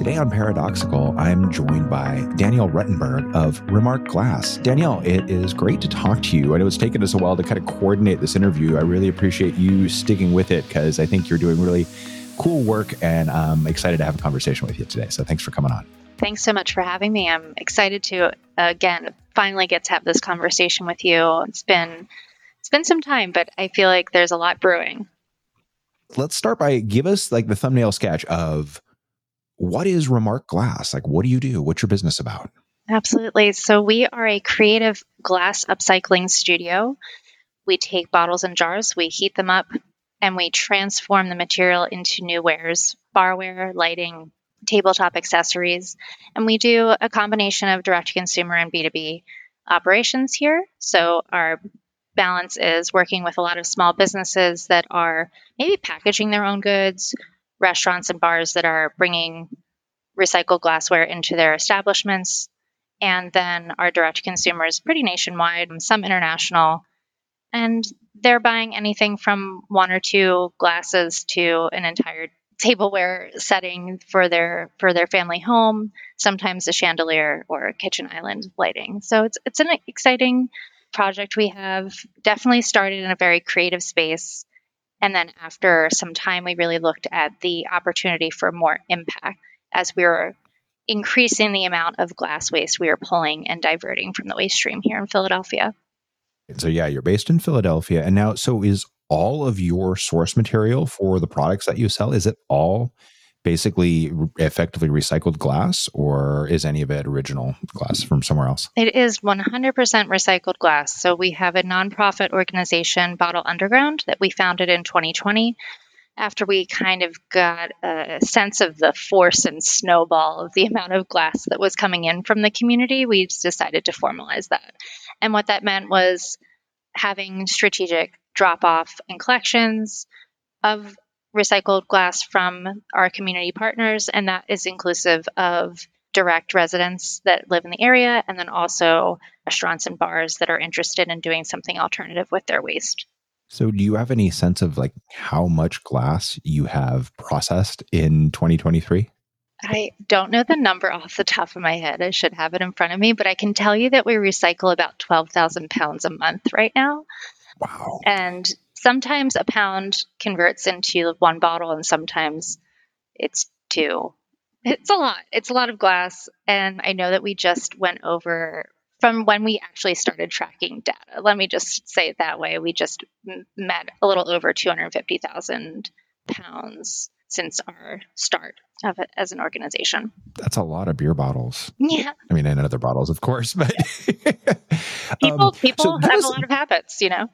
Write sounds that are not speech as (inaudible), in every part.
Today on Paradoxical, I'm joined by Danielle Ruttenberg of Remark Glass. Danielle, it is great to talk to you. I know it's taken us a while to kind of coordinate this interview. I really appreciate you sticking with it because I think you're doing really cool work and I'm excited to have a conversation with you today. So thanks for coming on. Thanks so much for having me. I'm excited to again finally get to have this conversation with you. It's been it's been some time, but I feel like there's a lot brewing. Let's start by give us like the thumbnail sketch of what is Remark Glass? Like, what do you do? What's your business about? Absolutely. So, we are a creative glass upcycling studio. We take bottles and jars, we heat them up, and we transform the material into new wares, barware, lighting, tabletop accessories. And we do a combination of direct consumer and B2B operations here. So, our balance is working with a lot of small businesses that are maybe packaging their own goods restaurants and bars that are bringing recycled glassware into their establishments. And then our direct consumers, pretty nationwide, and some international. And they're buying anything from one or two glasses to an entire tableware setting for their for their family home, sometimes a chandelier or kitchen island lighting. So it's it's an exciting project we have. Definitely started in a very creative space and then after some time, we really looked at the opportunity for more impact as we were increasing the amount of glass waste we are pulling and diverting from the waste stream here in Philadelphia. So, yeah, you're based in Philadelphia. And now, so is all of your source material for the products that you sell, is it all basically effectively recycled glass or is any of it original glass from somewhere else? It is 100% recycled glass. So we have a nonprofit organization, Bottle Underground, that we founded in 2020 after we kind of got a sense of the force and snowball of the amount of glass that was coming in from the community, we decided to formalize that. And what that meant was having strategic drop off and collections of recycled glass from our community partners, and that is inclusive of direct residents that live in the area and then also restaurants and bars that are interested in doing something alternative with their waste. So, do you have any sense of like how much glass you have processed in 2023? I don't know the number off the top of my head. I should have it in front of me, but I can tell you that we recycle about 12,000 pounds a month right now. Wow. And sometimes a pound converts into one bottle and sometimes it's two. It's a lot. It's a lot of glass. And I know that we just went over from when we actually started tracking data. Let me just say it that way. We just met a little over 250,000 pounds since our start of it as an organization. That's a lot of beer bottles. Yeah. I mean, and other bottles, of course, but (laughs) people um, people so have a lot of habits, you know.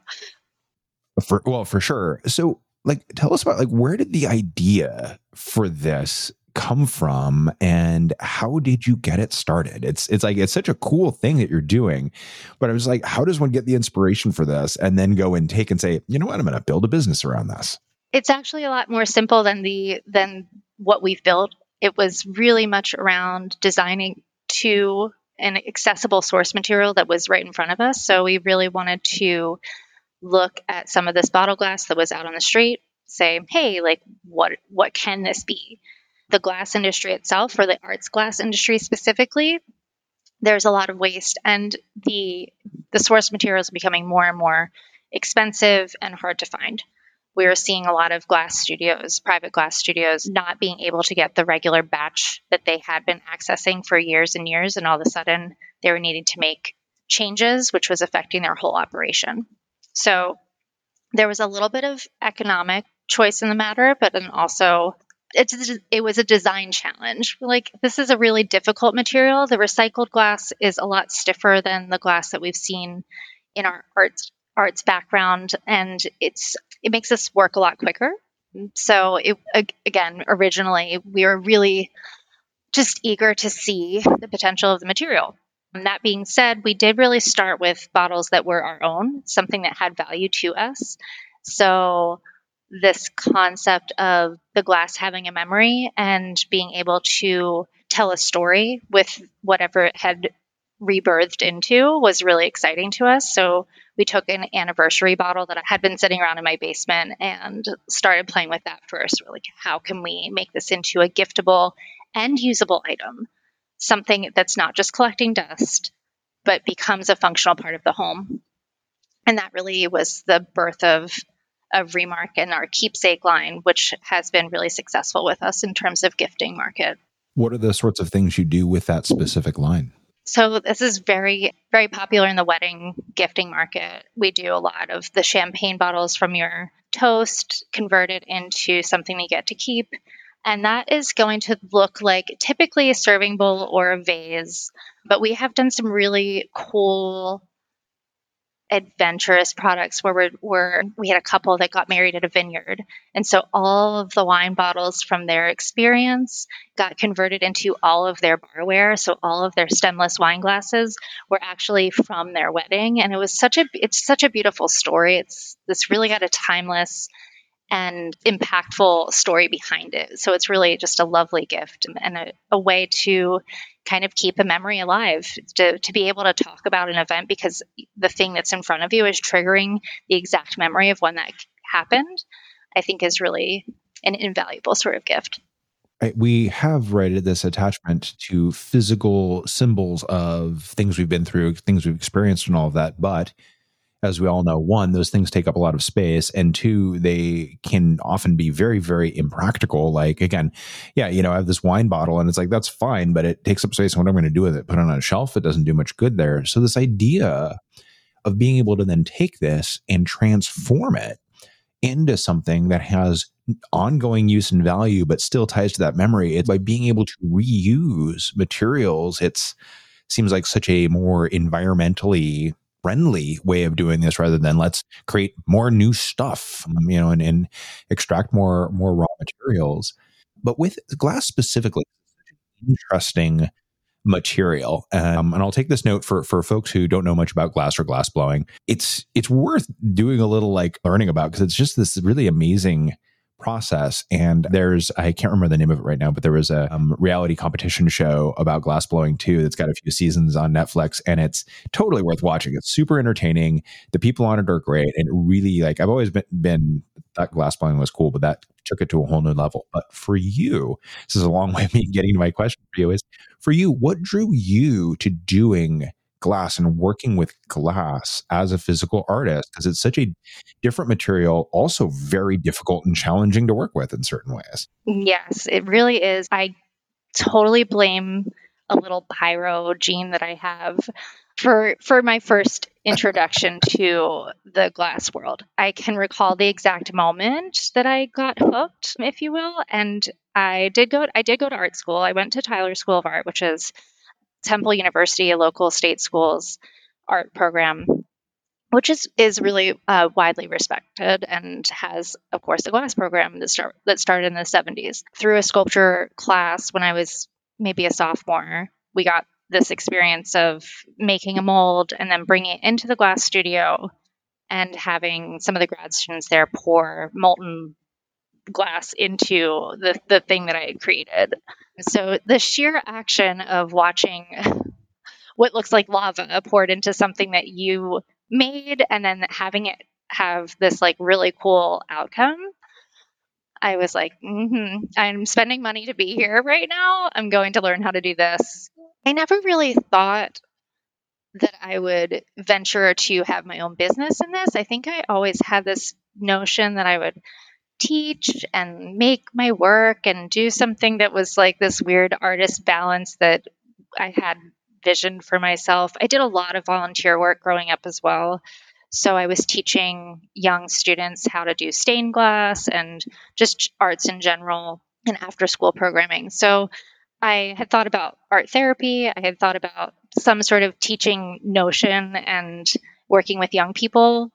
For well, for sure. So, like, tell us about like where did the idea for this come from and how did you get it started? It's it's like it's such a cool thing that you're doing but i was like how does one get the inspiration for this and then go and take and say you know what? I'm going to build a business around this. It's actually a lot more simple than the than what we've built. It was really much around designing to an accessible source material that was right in front of us. So we really wanted to look at some of this bottle glass that was out on the street, say, hey, like what what can this be? The glass industry itself, or the arts glass industry specifically, there's a lot of waste and the the source material is becoming more and more expensive and hard to find. We are seeing a lot of glass studios, private glass studios, not being able to get the regular batch that they had been accessing for years and years. And all of a sudden, they were needing to make changes, which was affecting their whole operation. So there was a little bit of economic choice in the matter, but then also it's it was a design challenge. Like this is a really difficult material. The recycled glass is a lot stiffer than the glass that we've seen in our arts arts background, and it's it makes us work a lot quicker. So it again, originally we were really just eager to see the potential of the material. That being said, we did really start with bottles that were our own, something that had value to us. So, this concept of the glass having a memory and being able to tell a story with whatever it had rebirthed into was really exciting to us. So we took an anniversary bottle that had been sitting around in my basement and started playing with that first. We're like, how can we make this into a giftable and usable item? Something that's not just collecting dust, but becomes a functional part of the home. And that really was the birth of of Remark and our keepsake line, which has been really successful with us in terms of gifting market. What are the sorts of things you do with that specific line? So this is very very popular in the wedding gifting market. We do a lot of the champagne bottles from your toast converted into something you get to keep. And that is going to look like typically a serving bowl or a vase. But we have done some really cool adventurous products where we're, we're, we had a couple that got married at a vineyard. And so all of the wine bottles from their experience got converted into all of their barware. So all of their stemless wine glasses were actually from their wedding. And it was such a, it's such a beautiful story. It's this really got a timeless and impactful story behind it. So it's really just a lovely gift and a, a way to kind of keep a memory alive to, to be able to talk about an event because the thing that's in front of you is triggering the exact memory of when that happened, I think is really an invaluable sort of gift. We have rated this attachment to physical symbols of things we've been through, things we've experienced, and all of that. But as we all know, one, those things take up a lot of space, and two, they can often be very, very impractical. Like, again, yeah, you know, I have this wine bottle, and it's like, that's fine, but it takes up space. And what am I'm going to do with it? Put it on a shelf? It doesn't do much good there. So, this idea of being able to then take this and transform it into something that has ongoing use and value, but still ties to that memory, it's by being able to reuse materials. It's seems like such a more environmentally friendly way of doing this rather than let's create more new stuff, um, you know, and, and extract more more raw materials. But with glass specifically, interesting material. Um, and I'll take this note for for folks who don't know much about glass or glass blowing. It's it's worth doing a little like learning about because it's just this really amazing process. And there's, I can't remember the name of it right now, but there was a um, reality competition show about glass blowing too that's got a few seasons on Netflix and it's totally worth watching. It's super entertaining. The people on it are great. And really, like, I've always been, been that glass blowing was cool, but that took it to a whole new level. But for you, this is a long way of me getting to my question for you is for you, what drew you to doing glass and working with glass as a physical artist because it's such a different material, also very difficult and challenging to work with in certain ways. Yes, it really is. I totally blame a little pyro gene that I have for for my first introduction to the glass world. I can recall the exact moment that I got hooked, if you will, and I did go I did go to art school. I went to Tyler School of Art, which is Temple University, a local state school's art program, which is is really uh, widely respected and has, of course, the glass program that start that started in the 70s. Through a sculpture class when I was maybe a sophomore, we got this experience of making a mold and then bringing it into the glass studio and having some of the grad students there pour molten glass into the, the thing that I had created. So the sheer action of watching (laughs) what looks like lava poured into something that you made and then having it have this like really cool outcome. I was like, mm-hmm, I'm spending money to be here right now. I'm going to learn how to do this. I never really thought that I would venture to have my own business in this. I think I always had this notion that I would teach and make my work and do something that was like this weird artist balance that I had visioned for myself. I did a lot of volunteer work growing up as well. So I was teaching young students how to do stained glass and just arts in general and after school programming. So I had thought about art therapy. I had thought about some sort of teaching notion and working with young people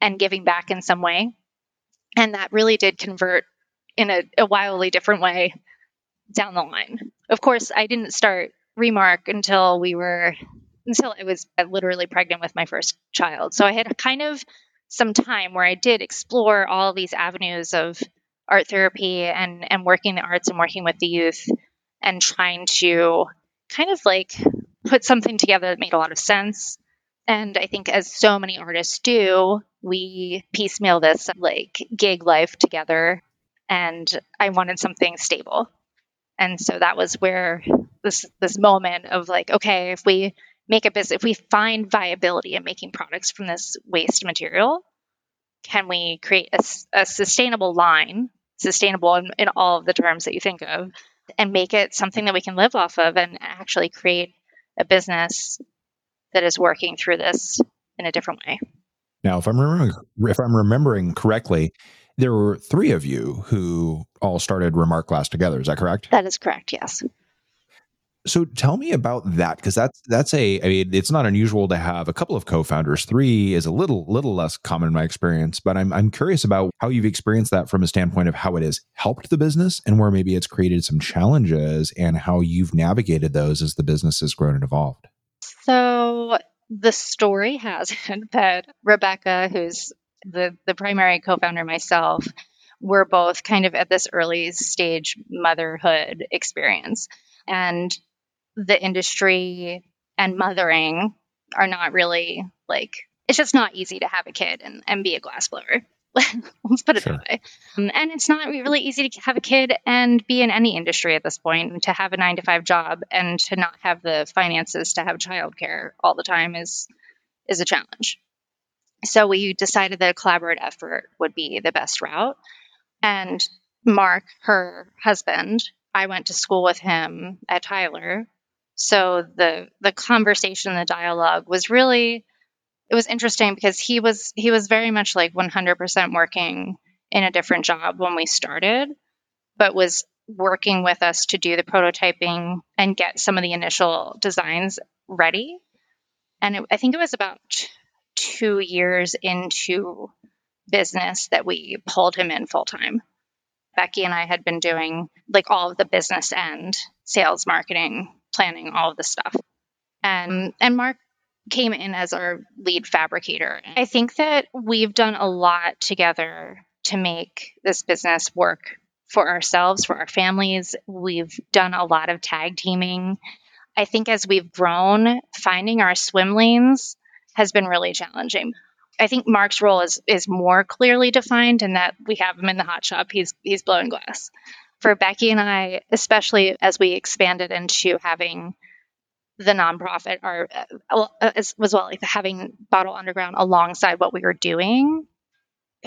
and giving back in some way. And that really did convert in a, a wildly different way down the line. Of course, I didn't start Remark until we were until I was uh, literally pregnant with my first child. So I had kind of some time where I did explore all these avenues of art therapy and and working the arts and working with the youth and trying to kind of like put something together that made a lot of sense. And I think, as so many artists do, we piecemeal this like gig life together. And I wanted something stable. And so that was where this this moment of like, okay, if we make a business, if we find viability in making products from this waste material, can we create a, a sustainable line, sustainable in, in all of the terms that you think of, and make it something that we can live off of and actually create a business that is working through this in a different way. Now, if I'm remembering, if I'm remembering correctly, there were three of you who all started Remark Glass together. Is that correct? That is correct. Yes. So tell me about that because that's that's a I mean it's not unusual to have a couple of co-founders. Three is a little little less common in my experience, but I'm I'm curious about how you've experienced that from a standpoint of how it has helped the business and where maybe it's created some challenges and how you've navigated those as the business has grown and evolved. So the story has (laughs) it that Rebecca, who's the the primary co-founder myself, we're both kind of at this early stage motherhood experience. And the industry and mothering are not really like it's just not easy to have a kid and, and be a glassblower. (laughs) Let's put it sure. that way. Um, and it's not really easy to have a kid and be in any industry at this point. To have a nine to five job and to not have the finances to have childcare all the time is is a challenge. So we decided that a collaborative effort would be the best route. And Mark, her husband, I went to school with him at Tyler. So the the conversation, the dialogue was really it was interesting because he was he was very much like 100% working in a different job when we started, but was working with us to do the prototyping and get some of the initial designs ready. And it, I think it was about two years into business that we pulled him in full time. Becky and I had been doing like all of the business end, sales, marketing, planning, all of the stuff. And and Mark came in as our lead fabricator. I think that we've done a lot together to make this business work for ourselves, for our families. We've done a lot of tag teaming. I think as we've grown, finding our swim lanes has been really challenging. I think Mark's role is is more clearly defined in that we have him in the hot shop. He's he's blowing glass. For Becky and I, especially as we expanded into having the nonprofit or uh, as, as well like having Bottle Underground alongside what we were doing.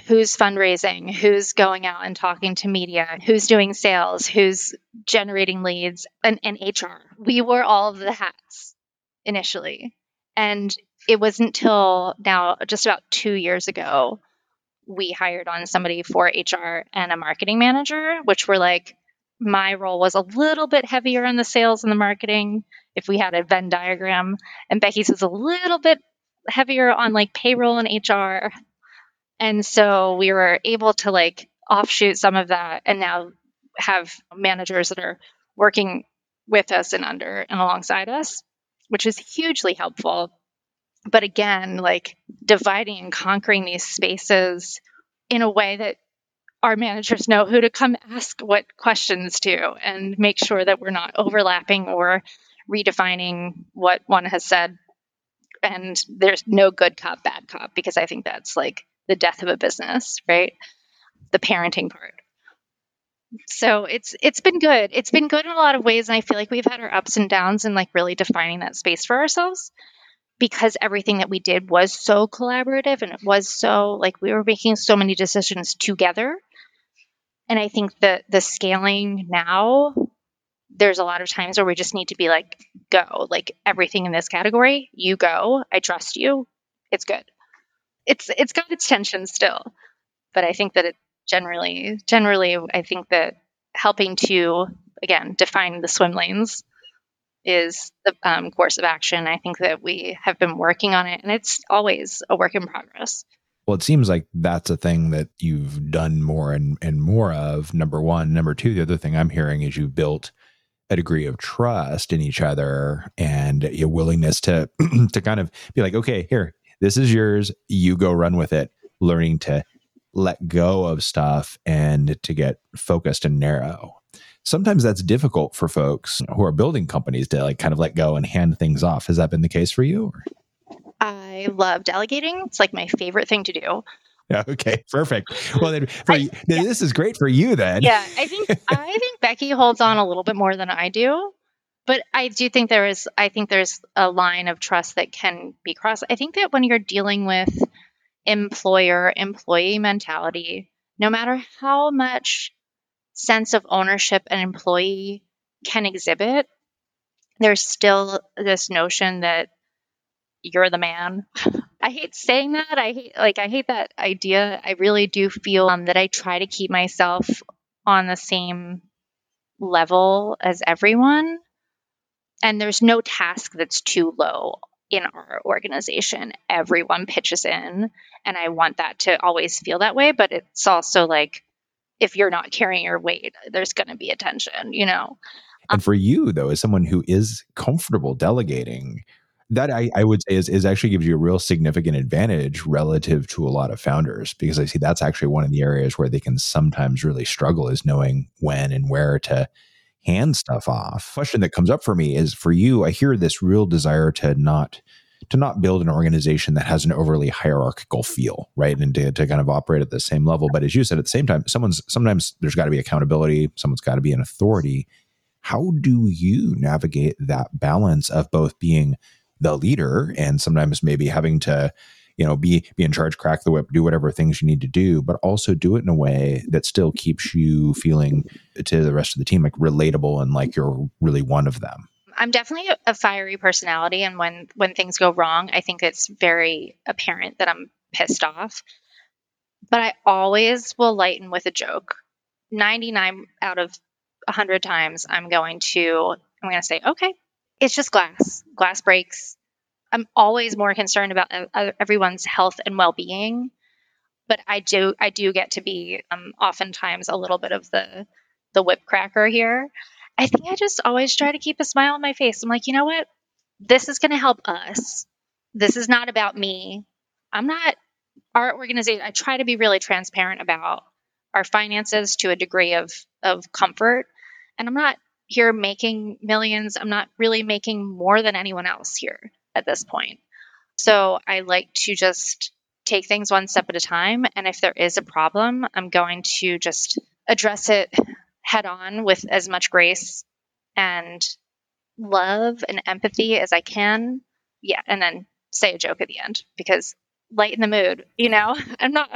Who's fundraising? Who's going out and talking to media? Who's doing sales? Who's generating leads? And, and HR. We wore all of the hats initially. And it wasn't until now, just about two years ago, we hired on somebody for HR and a marketing manager, which were like, my role was a little bit heavier on the sales and the marketing if we had a Venn diagram, and Becky's was a little bit heavier on like payroll and HR. And so we were able to like offshoot some of that and now have managers that are working with us and under and alongside us, which is hugely helpful but again, like dividing and conquering these spaces in a way that our managers know who to come ask what questions to and make sure that we're not overlapping or redefining what one has said. And there's no good cop, bad cop, because I think that's like the death of a business, right? The parenting part. So it's it's been good. It's been good in a lot of ways, and I feel like we've had our ups and downs in like really defining that space for ourselves because everything that we did was so collaborative and it was so like we were making so many decisions together. And I think that the scaling now, there's a lot of times where we just need to be like, go, like everything in this category, you go. I trust you. It's good. It's it's got its tension still. But I think that it generally generally I think that helping to again define the swim lanes is the um, course of action. I think that we have been working on it, and it's always a work in progress. Well, it seems like that's a thing that you've done more and, and more of. Number one. Number two, the other thing I'm hearing is you've built a degree of trust in each other and a willingness to (clears throat) to kind of be like, okay, here, this is yours. You go run with it. Learning to let go of stuff and to get focused and narrow. sometimes that's difficult for folks who are building companies to like kind of let go and hand things off. Has that been the case for you? Or? I love delegating. It's like my favorite thing to do. Yeah. (laughs) Okay. Perfect. Well, then, for, I, then yeah. this is great for you then. Yeah. I think (laughs) I think Becky holds on a little bit more than I do, but I do think there is. I think there's a line of trust that can be crossed. I think that when you're dealing with employer employee mentality, no matter how much sense of ownership an employee can exhibit, there's still this notion that you're the man. I hate saying that. I hate like I hate that idea. I really do feel um, that I try to keep myself on the same level as everyone. And there's no task that's too low in our organization. Everyone pitches in, and I want that to always feel that way. But it's also like if you're not carrying your weight, there's going to be a tension, you know. And for you, though, as someone who is comfortable delegating, that I, I would say is, is actually gives you a real significant advantage relative to a lot of founders because I see that's actually one of the areas where they can sometimes really struggle is knowing when and where to hand stuff off. Question that comes up for me is for you, I hear this real desire to not to not build an organization that has an overly hierarchical feel, right? And to, to kind of operate at the same level. But as you said, at the same time, someone's sometimes there's got to be accountability, someone's got to be an authority. How do you navigate that balance of both being the leader and sometimes maybe having to you know be be in charge crack the whip do whatever things you need to do but also do it in a way that still keeps you feeling to the rest of the team like relatable and like you're really one of them. I'm definitely a fiery personality and when when things go wrong i think it's very apparent that i'm pissed off. But i always will lighten with a joke. 99 out of 100 times i'm going to i'm going to say okay it's just glass. Glass breaks. I'm always more concerned about everyone's health and well-being, but I do I do get to be um, oftentimes a little bit of the the whip cracker here. I think I just always try to keep a smile on my face. I'm like, you know what? This is going to help us. This is not about me. I'm not our organization. I try to be really transparent about our finances to a degree of of comfort, and I'm not here making millions. I'm not really making more than anyone else here at this point. So I like to just take things one step at a time. And if there is a problem, I'm going to just address it head on with as much grace and love and empathy as I can. Yeah. And then say a joke at the end because lighten the mood you know (laughs) i'm not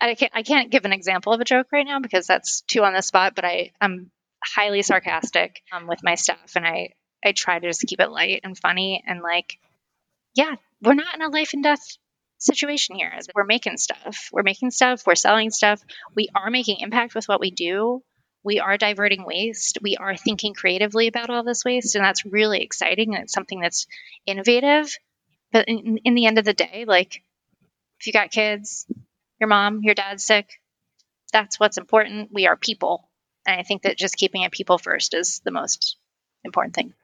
i can't i can't give an example of a joke right now because that's too on the spot but i i'm highly sarcastic um, with my stuff, and I I try to just keep it light and funny and like, yeah, we're not in a life and death situation here. We're making stuff. We're making stuff. We're selling stuff. We are making impact with what we do. We are diverting waste. We are thinking creatively about all this waste, and that's really exciting. And it's something that's innovative. But in, in the end of the day, like, if you got kids, your mom, your dad's sick, that's what's important. We are people. And I think that just keeping it people first is the most important thing.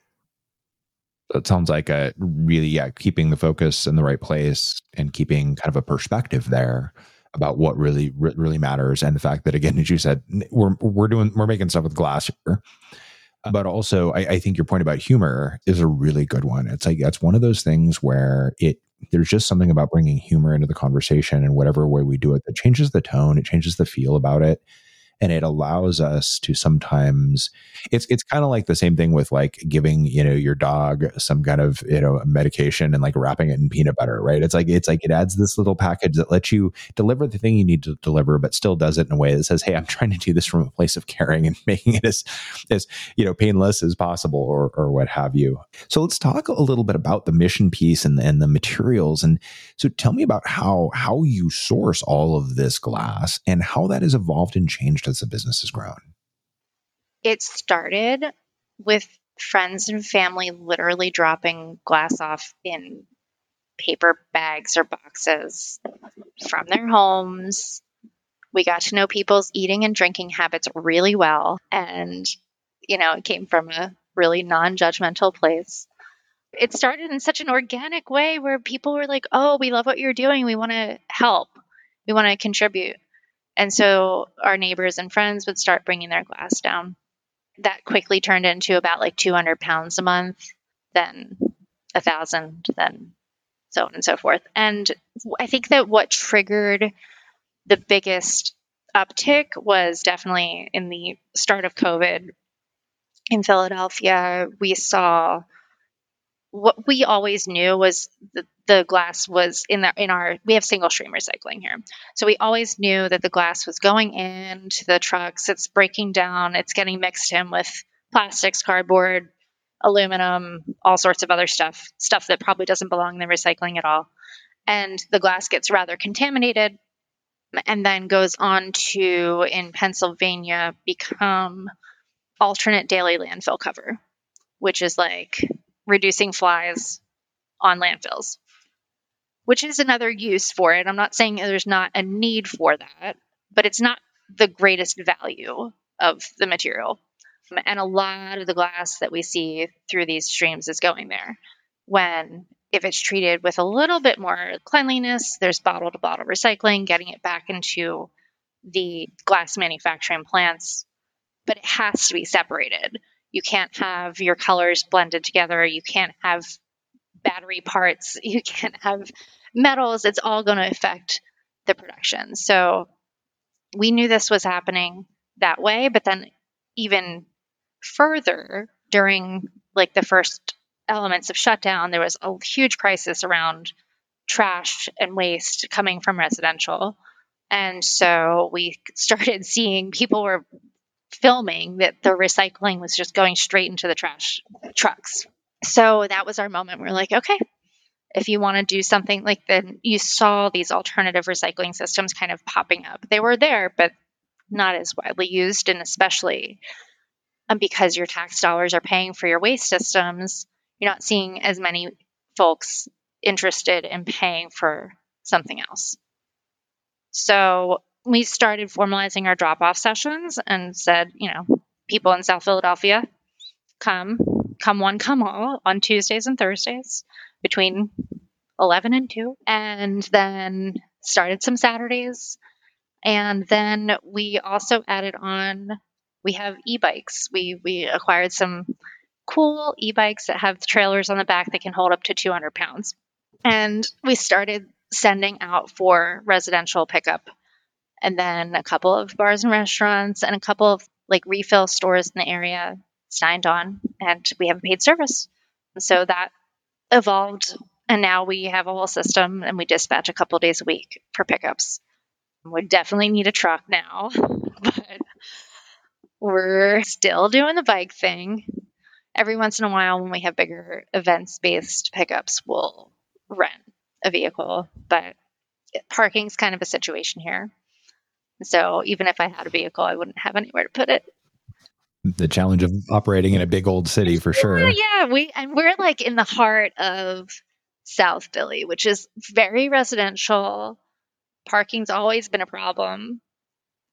It sounds like a really, yeah, keeping the focus in the right place and keeping kind of a perspective there about what really, really matters. And the fact that, again, as you said, we're, we're doing, we're making stuff with glass here. But also, I, I think your point about humor is a really good one. It's like, that's one of those things where it, there's just something about bringing humor into the conversation and whatever way we do it that changes the tone, it changes the feel about it and it allows us to sometimes it's it's kind of like the same thing with like giving you know your dog some kind of you know medication and like wrapping it in peanut butter right? It's like it's like it adds this little package that lets you deliver the thing you need to deliver but still does it in a way that says hey i'm trying to do this from a place of caring and (laughs) making it as as you know painless as possible or or what have you. So let's talk a little bit about the mission piece and and the materials. And so tell me about how how you source all of this glass and how that has evolved and changed as the business has grown? It started with friends and family literally dropping glass off in paper bags or boxes from their homes. We got to know people's eating and drinking habits really well. And, you know, it came from a really non judgmental place. It started in such an organic way where people were like, oh, we love what you're doing. We want to help. We want to contribute. And so our neighbors and friends would start bringing their glass down. that quickly turned into about like 200 pounds a month, then a thousand, then so on and so forth. And I think that what triggered the biggest uptick was definitely in the start of COVID in Philadelphia. We saw what we always knew was the, the glass was in the in our we have single stream recycling here. So we always knew that the glass was going into the trucks. It's breaking down. It's getting mixed in with plastics cardboard aluminum all sorts of other stuff stuff that probably doesn't belong in the recycling at all. And the glass gets rather contaminated and then goes on to in pennsylvania become alternate daily landfill cover which is like reducing flies on landfills, which is another use for it. I'm not saying there's not a need for that, but it's not the greatest value of the material. And a lot of the glass that we see through these streams is going there. When, if it's treated with a little bit more cleanliness, there's bottle to bottle recycling, getting it back into the glass manufacturing plants, but it has to be separated. You can't have your colors blended together. You can't have battery parts. (laughs) You can't have metals. It's all going to affect the production. So we knew this was happening that way, but then even further during like the first elements of shutdown, there was a huge crisis around trash and waste coming from residential. And so we started seeing people were filming that the recycling was just going straight into the trash trucks. So that was our moment. We are like, okay, if you want to do something like then you saw these alternative recycling systems kind of popping up. They were there, but not as widely used, and especially um, because your tax dollars are paying for your waste systems, you're not seeing as many folks interested in paying for something else. So we started formalizing our drop off sessions and said, you know, people in South Philadelphia, come, come one, come all on Tuesdays and Thursdays between 11 and 2. And then started some Saturdays. And then we also added on, we have e bikes. We, we acquired some cool e bikes that have trailers on the back that can hold up to 200 pounds. And we started sending out for residential pickup and then a couple of bars and restaurants and a couple of like refill stores in the area signed on and we have a paid service. So that evolved and now we have a whole system and we dispatch a couple days a week for pickups. We definitely need a truck now, (laughs) but we're still doing the bike thing. Every once in a while, when we have bigger events based pickups, we'll rent a vehicle, but parking's kind of a situation here. So even if I had a vehicle, I wouldn't have anywhere to put it. The challenge of operating in a big old city for sure. Yeah, we and we're like in the heart of South Philly, which is very residential. Parking's always been a problem.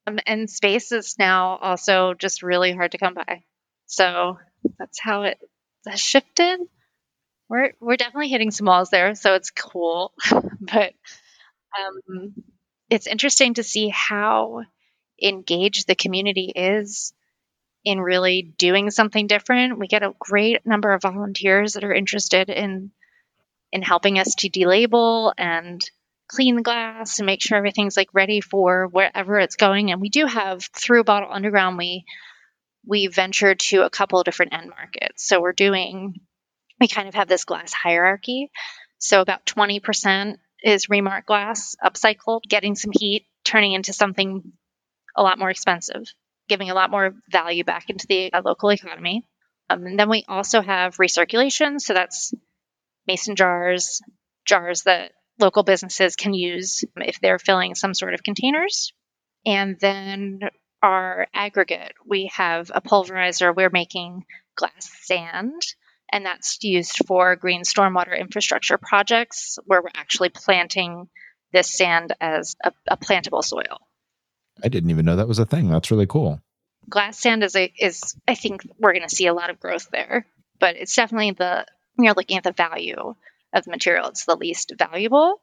Um, and space is now also just really hard to come by. So that's how it has shifted. We're we're definitely hitting some walls there, so it's cool. (laughs) but um, it's interesting to see how engaged the community is in really doing something different. We get a great number of volunteers that are interested in in helping us to delabel and clean the glass and make sure everything's like ready for wherever it's going. And we do have through Bottle Underground, we we ventured to a couple of different end markets. So we're doing we kind of have this glass hierarchy. So about 20% is remark glass upcycled, getting some heat, turning into something a lot more expensive, giving a lot more value back into the uh, local economy. Um, and then we also have recirculation. So that's mason jars, jars that local businesses can use if they're filling some sort of containers. And then our aggregate, we have a pulverizer. We're making glass sand and that's used for green stormwater infrastructure projects where we're actually planting this sand as a, a plantable soil. I didn't even know that was a thing. That's really cool. Glass sand is a is I think we're going to see a lot of growth there, but it's definitely the you're looking at the value of the material. It's the least valuable,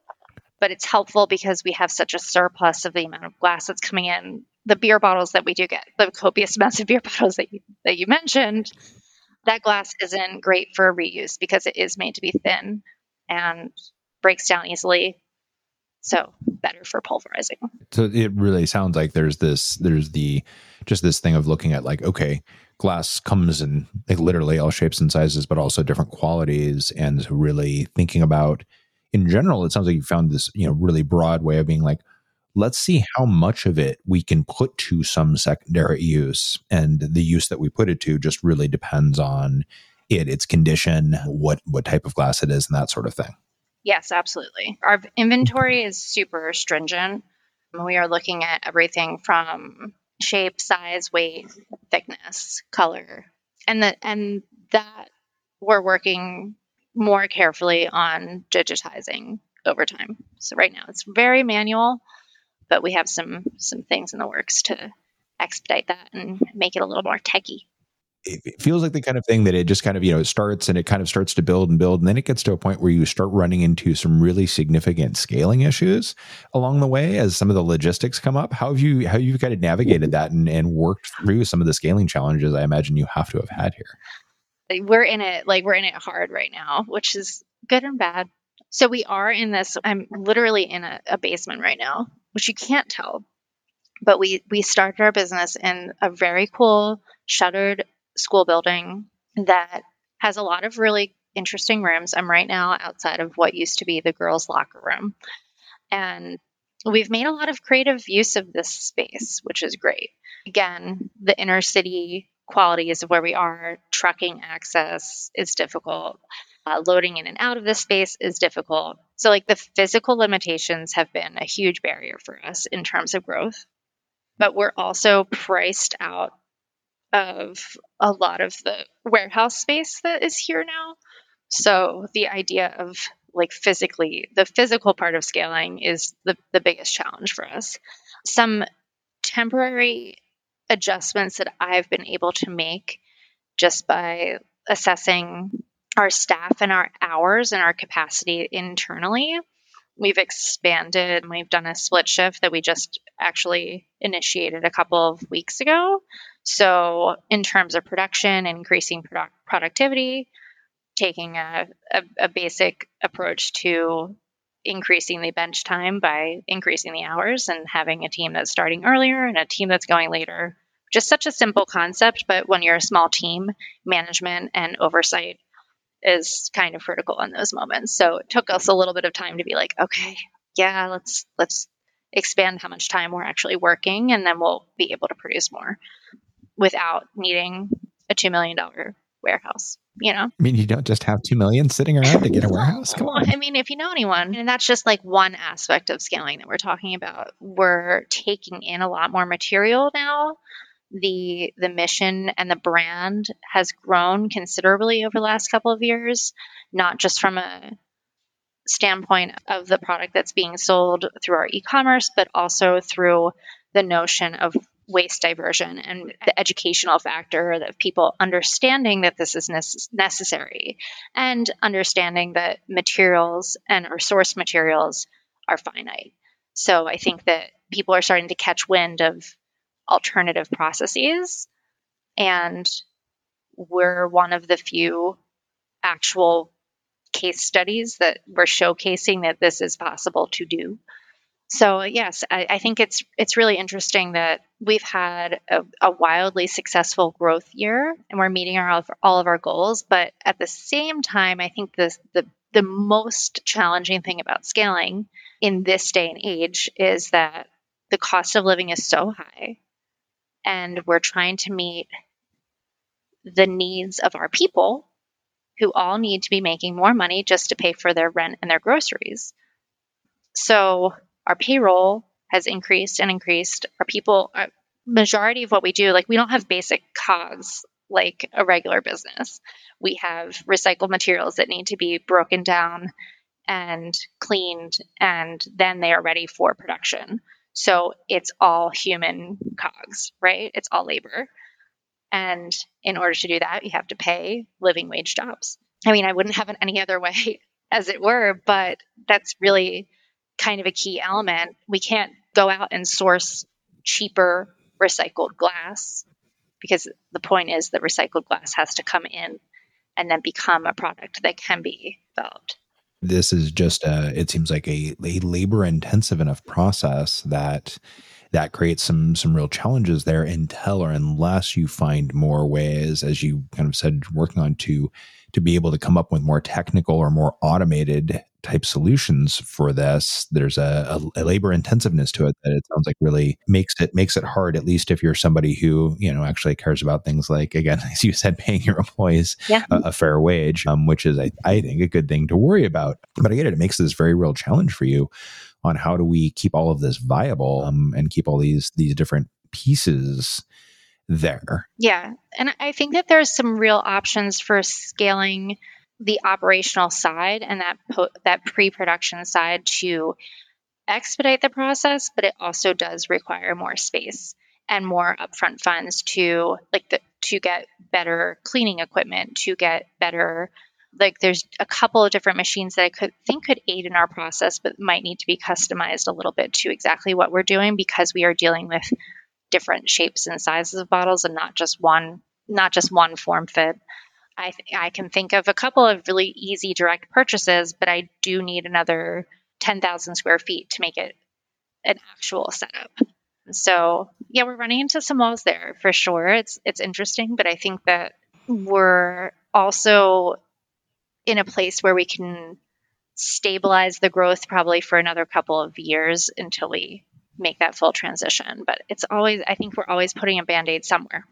but it's helpful because we have such a surplus of the amount of glass that's coming in the beer bottles that we do get, the copious amounts of beer (laughs) bottles that you, that you mentioned, that glass isn't great for reuse because it is made to be thin and breaks down easily. So better for pulverizing. So it really sounds like there's this, there's the, just this thing of looking at like, okay, glass comes in like literally all shapes and sizes, but also different qualities, and really thinking about, in general, it sounds like you found this, you know, really broad way of being like, let's see how much of it we can put to some secondary use, and the use that we put it to just really depends on it, its condition, what what type of glass it is, and that sort of thing. Yes, absolutely. Our inventory is super stringent. We are looking at everything from shape, size, weight, thickness, color. And that and that we're working more carefully on digitizing over time. So right now it's very manual, but we have some some things in the works to expedite that and make it a little more techy it feels like the kind of thing that it just kind of you know it starts and it kind of starts to build and build and then it gets to a point where you start running into some really significant scaling issues along the way as some of the logistics come up. How have you how you've you kind of navigated that and, and worked through some of the scaling challenges i imagine you have to have had here? We're in it like we're in it hard right now which is good and bad. So we are in this i'm literally in a, a basement right now which you can't tell but we we started our business in a very cool shuttered school building that has a lot of really interesting rooms. I'm right now outside of what used to be the girls' locker room. And we've made a lot of creative use of this space, which is great. Again, the inner city qualities of where we are, trucking access is difficult. Uh, loading in and out of this space is difficult. So, like, the physical limitations have been a huge barrier for us in terms of growth. But we're also priced out of a lot of the warehouse space that is here now. So the idea of like physically, the physical part of scaling is the, the biggest challenge for us. Some temporary adjustments that I've been able to make just by assessing our staff and our hours and our capacity internally. We've expanded, and we've done a split shift that we just actually initiated a couple of weeks ago. So, in terms of production, increasing product productivity, taking a, a, a basic approach to increasing the bench time by increasing the hours and having a team that's starting earlier and a team that's going later. Just such a simple concept, but when you're a small team, management and oversight is kind of critical in those moments. So it took us a little bit of time to be like, okay, yeah, let's let's expand how much time we're actually working and then we'll be able to produce more without needing a $2 million warehouse, you know? I mean, you don't just have 2 million sitting around to get a (laughs) warehouse. Come on. I mean, if you know anyone, and that's just like one aspect of scaling that we're talking about. We're taking in a lot more material now. The the mission and the brand has grown considerably over the last couple of years, not just from a standpoint of the product that's being sold through our e-commerce, but also through the notion of waste diversion and the educational factor of people understanding that this is necessary and understanding that materials and our source materials are finite. So I think that people are starting to catch wind of alternative processes and we're one of the few actual case studies that we're showcasing that this is possible to do. So yes, I, I, think it's it's really interesting that we've had a, a, wildly successful growth year, and we're meeting our all of our goals. But at the same time, I think the the the most challenging thing about scaling in this day and age is that the cost of living is so high, and we're trying to meet the needs of our people, who all need to be making more money just to pay for their rent and their groceries. So our payroll has increased and increased. Our people, our majority of what we do, like we don't have basic cogs like a regular business. We have recycled materials that need to be broken down and cleaned, and then they are ready for production. So it's all human cogs, right? It's all labor. And in order to do that, you have to pay living wage jobs. I mean, I wouldn't have it any other way, (laughs) as it were, but that's really kind of a key element. We can't go out and source cheaper recycled glass because the point is that recycled glass has to come in and then become a product that can be developed. This is just a, it seems like a, a labor intensive enough process that that creates some some real challenges there until or unless you find more ways, as you kind of said, working on to to be able to come up with more technical or more automated type solutions for this. There's a, a, labor intensiveness to it that it sounds like really makes it makes it hard. At least if you're somebody who you know actually cares about things like again, (laughs) as you said, paying your employees yeah. a, a, fair wage, um, which is I, I think a good thing to worry about. But I get it; it makes this very real challenge for you on how do we keep all of this viable um, and keep all these these different pieces there. Yeah, and I think that there's some real options for scaling the operational side and that po- that pre-production side to expedite the process, but it also does require more space and more upfront funds to like the, to get better cleaning equipment, to get better like there's a couple of different machines that I could think could aid in our process, but might need to be customized a little bit to exactly what we're doing because we are dealing with different shapes and sizes of bottles and not just one not just one form fit. I, th- I can think of a couple of really easy direct purchases, but I do need another 10,000 square feet to make it an actual setup. So yeah, we're running into some walls there for sure. It's it's interesting, but I think that we're also in a place where we can stabilize the growth probably for another couple of years until we make that full transition. But it's always I think we're always putting a band-aid somewhere.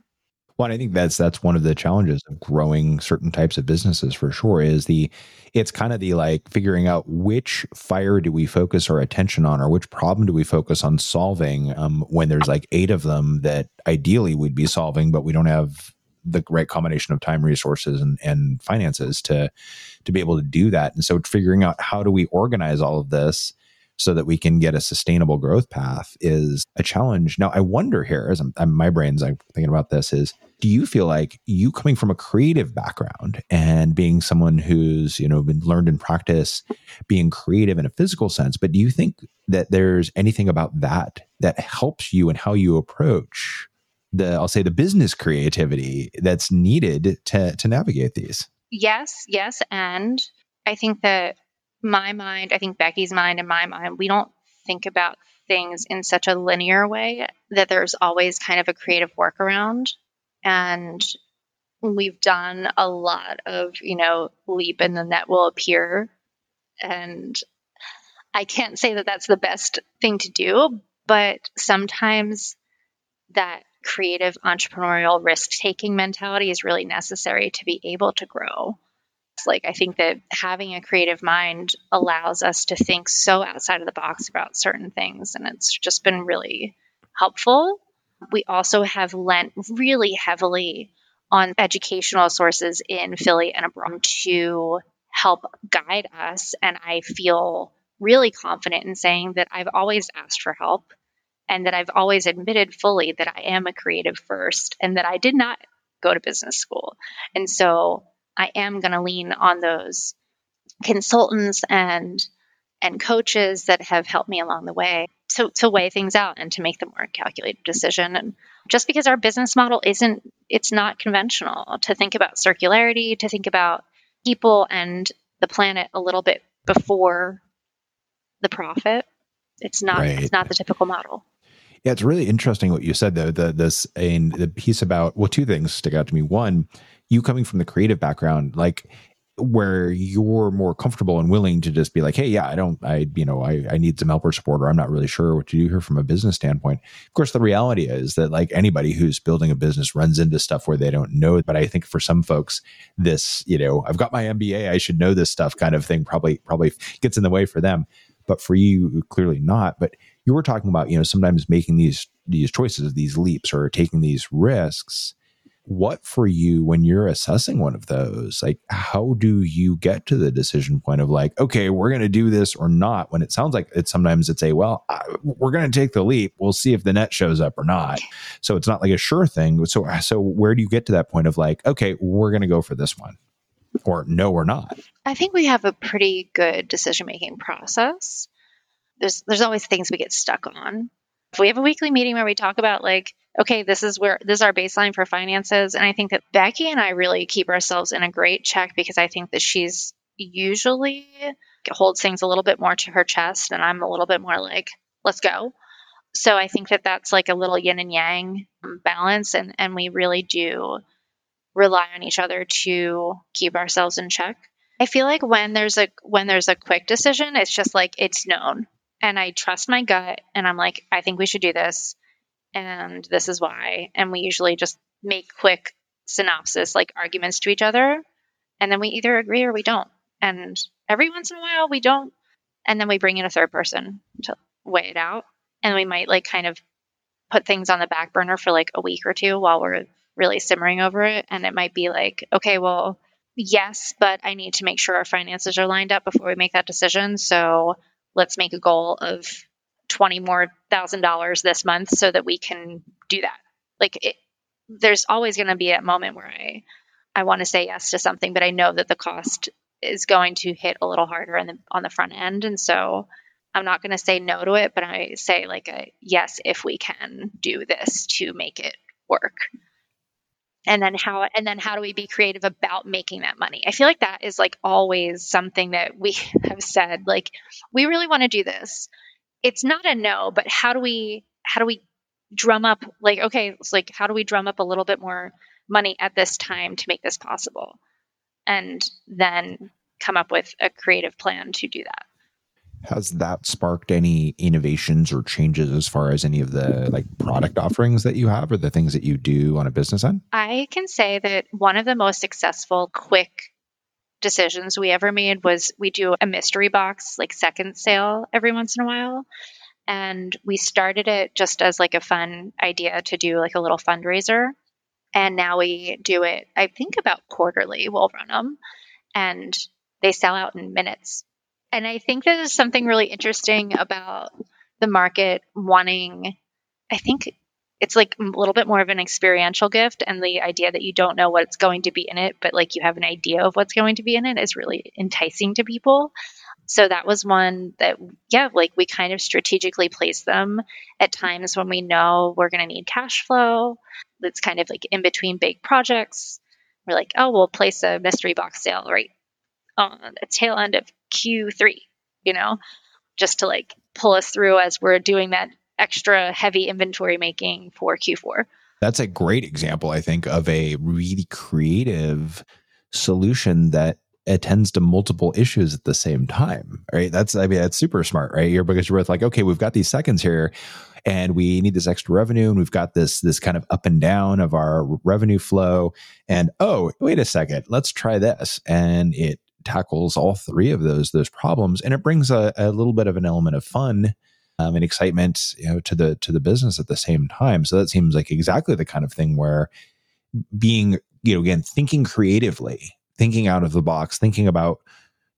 Well, I think that's that's one of the challenges of growing certain types of businesses for sure is the it's kind of the like figuring out which fire do we focus our attention on or which problem do we focus on solving um, when there's like eight of them that ideally we'd be solving but we don't have the right combination of time resources and, and finances to to be able to do that and so figuring out how do we organize all of this so that we can get a sustainable growth path is a challenge. Now, I wonder here, as I'm, my brain's I'm thinking about this, is do you feel like you coming from a creative background and being someone who's you know been learned in practice, being creative in a physical sense, but do you think that there's anything about that that helps you and how you approach the I'll say the business creativity that's needed to to navigate these? Yes, yes, and I think that my mind, I think Becky's mind and my mind, we don't think about things in such a linear way that there's always kind of a creative workaround. And we've done a lot of, you know, leap and the net will appear. And I can't say that that's the best thing to do, but sometimes that creative entrepreneurial risk taking mentality is really necessary to be able to grow. Like, I think that having a creative mind allows us to think so outside of the box about certain things. And it's just been really helpful. We also have lent really heavily on educational sources in Philly and abroad to help guide us. And I feel really confident in saying that I've always asked for help and that I've always admitted fully that I am a creative first and that I did not go to business school. And so I am going to lean on those consultants and and coaches that have helped me along the way to, to weigh things out and to make the more calculated decision. And just because our business model isn't, it's not conventional to think about circularity, to think about people and the planet a little bit before the profit. It's not, right. it's not the typical model. Yeah, it's really interesting what you said though. The this and the piece about well, two things stick out to me. One, you coming from the creative background, like where you're more comfortable and willing to just be like, hey, yeah, I don't, I, you know, I, I need some help or support, or I'm not really sure what to do here from a business standpoint. Of course, the reality is that like anybody who's building a business runs into stuff where they don't know. But I think for some folks, this, you know, I've got my MBA, I should know this stuff kind of thing probably, probably gets in the way for them. But for you, clearly not. But you were talking about, you know, sometimes making these, these choices, these leaps or taking these risks what for you when you're assessing one of those? Like how do you get to the decision point of like okay we're going to do this or not when it sounds like it sometimes it's a well I, we're going to take the leap. We'll see if the net shows up or not. So it's not like a sure thing. So so where do you get to that point of like okay we're going to go for this one or no we're not i think we have a pretty good decision making process. There's there's always things we get stuck on. If we have a weekly meeting where we talk about like okay, this is where this is our baseline for finances. And I think that Becky and I really keep ourselves in a great check because I think that she's usually holds things a little bit more to her chest and I'm a little bit more like, let's go. So I think that that's like a little yin and yang balance and and we really do rely on each other to keep ourselves in check. I feel like when there's a when there's a quick decision, it's just like it's known. And I trust my gut and I'm like, I think we should do this and this is why. And we usually just make quick synopsis like arguments to each other and then we either agree or we don't. And every once in a while we don't and then we bring in a third person to weigh it out and we might like kind of put things on the back burner for like a week or two while we're really simmering over it and it might be like okay well yes but i need to make sure our finances are lined up before we make that decision so let's make a goal of 20 more thousand dollars this month so that we can do that. Like it, there's always going to be a moment where i i want to say yes to something but i know that the cost is going to hit a little harder on the on the front end and so i'm not going to say no to it but i say like a yes if we can do this to make it work. And then how and then how do we be creative about making that money? I feel like that is like always something that we (laughs) have said like we really want to do this it's not a no but how do we how do we drum up like okay it's like how do we drum up a little bit more money at this time to make this possible? And then come up with a creative plan to do that. Has that sparked any innovations or changes as far as any of the like product offerings that you have or the things that you do on a business end? I can say that one of the most successful quick decisions we ever made was we do a mystery box like second sale every once in a while. And we started it just as like a fun idea to do like a little fundraiser. And now we do it i think about quarterly we'll run them and they sell out in minutes. And I think that is something really interesting about the market wanting, I think it's like a little bit more of an experiential gift and the idea that you don't know what's going to be in it but like you have an idea of what's going to be in it is really enticing to people. So that was one that yeah like we kind of strategically place them. At times when we know we're going to need cash flow it's kind of like in between big projects we're like oh we'll place a mystery box sale right on the tail end of Q3, you know, just to like pull us through as we're doing that extra heavy inventory making for Q4. That's a great example, I think, of a really creative solution that attends to multiple issues at the same time. Right. That's I mean that's super smart, right? You're because you're both like, okay, we've got these seconds here and we need this extra revenue and we've got this this kind of up and down of our revenue flow. And oh, wait a second, let's try this. And it tackles all three of those those problems, and it brings a, a little bit of an element of fun um, and excitement, you know, to the to the business at the same time. So that seems like exactly the kind of thing where being, you know, again, thinking creatively, thinking out of the box, thinking about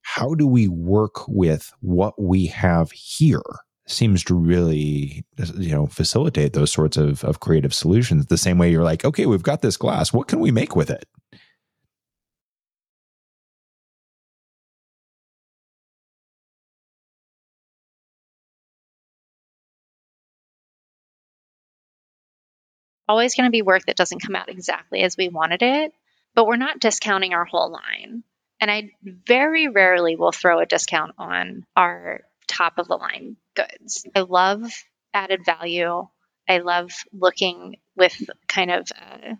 how do we work with what we have here seems to really you know facilitate those sorts of, of creative solutions. The same way you're like okay we've got this glass. What can we make with it always going to be work that doesn't come out exactly as we wanted it, but we're not discounting our whole line. And I very rarely will throw a discount on our top of the line goods. I love added value. I love looking with kind of a,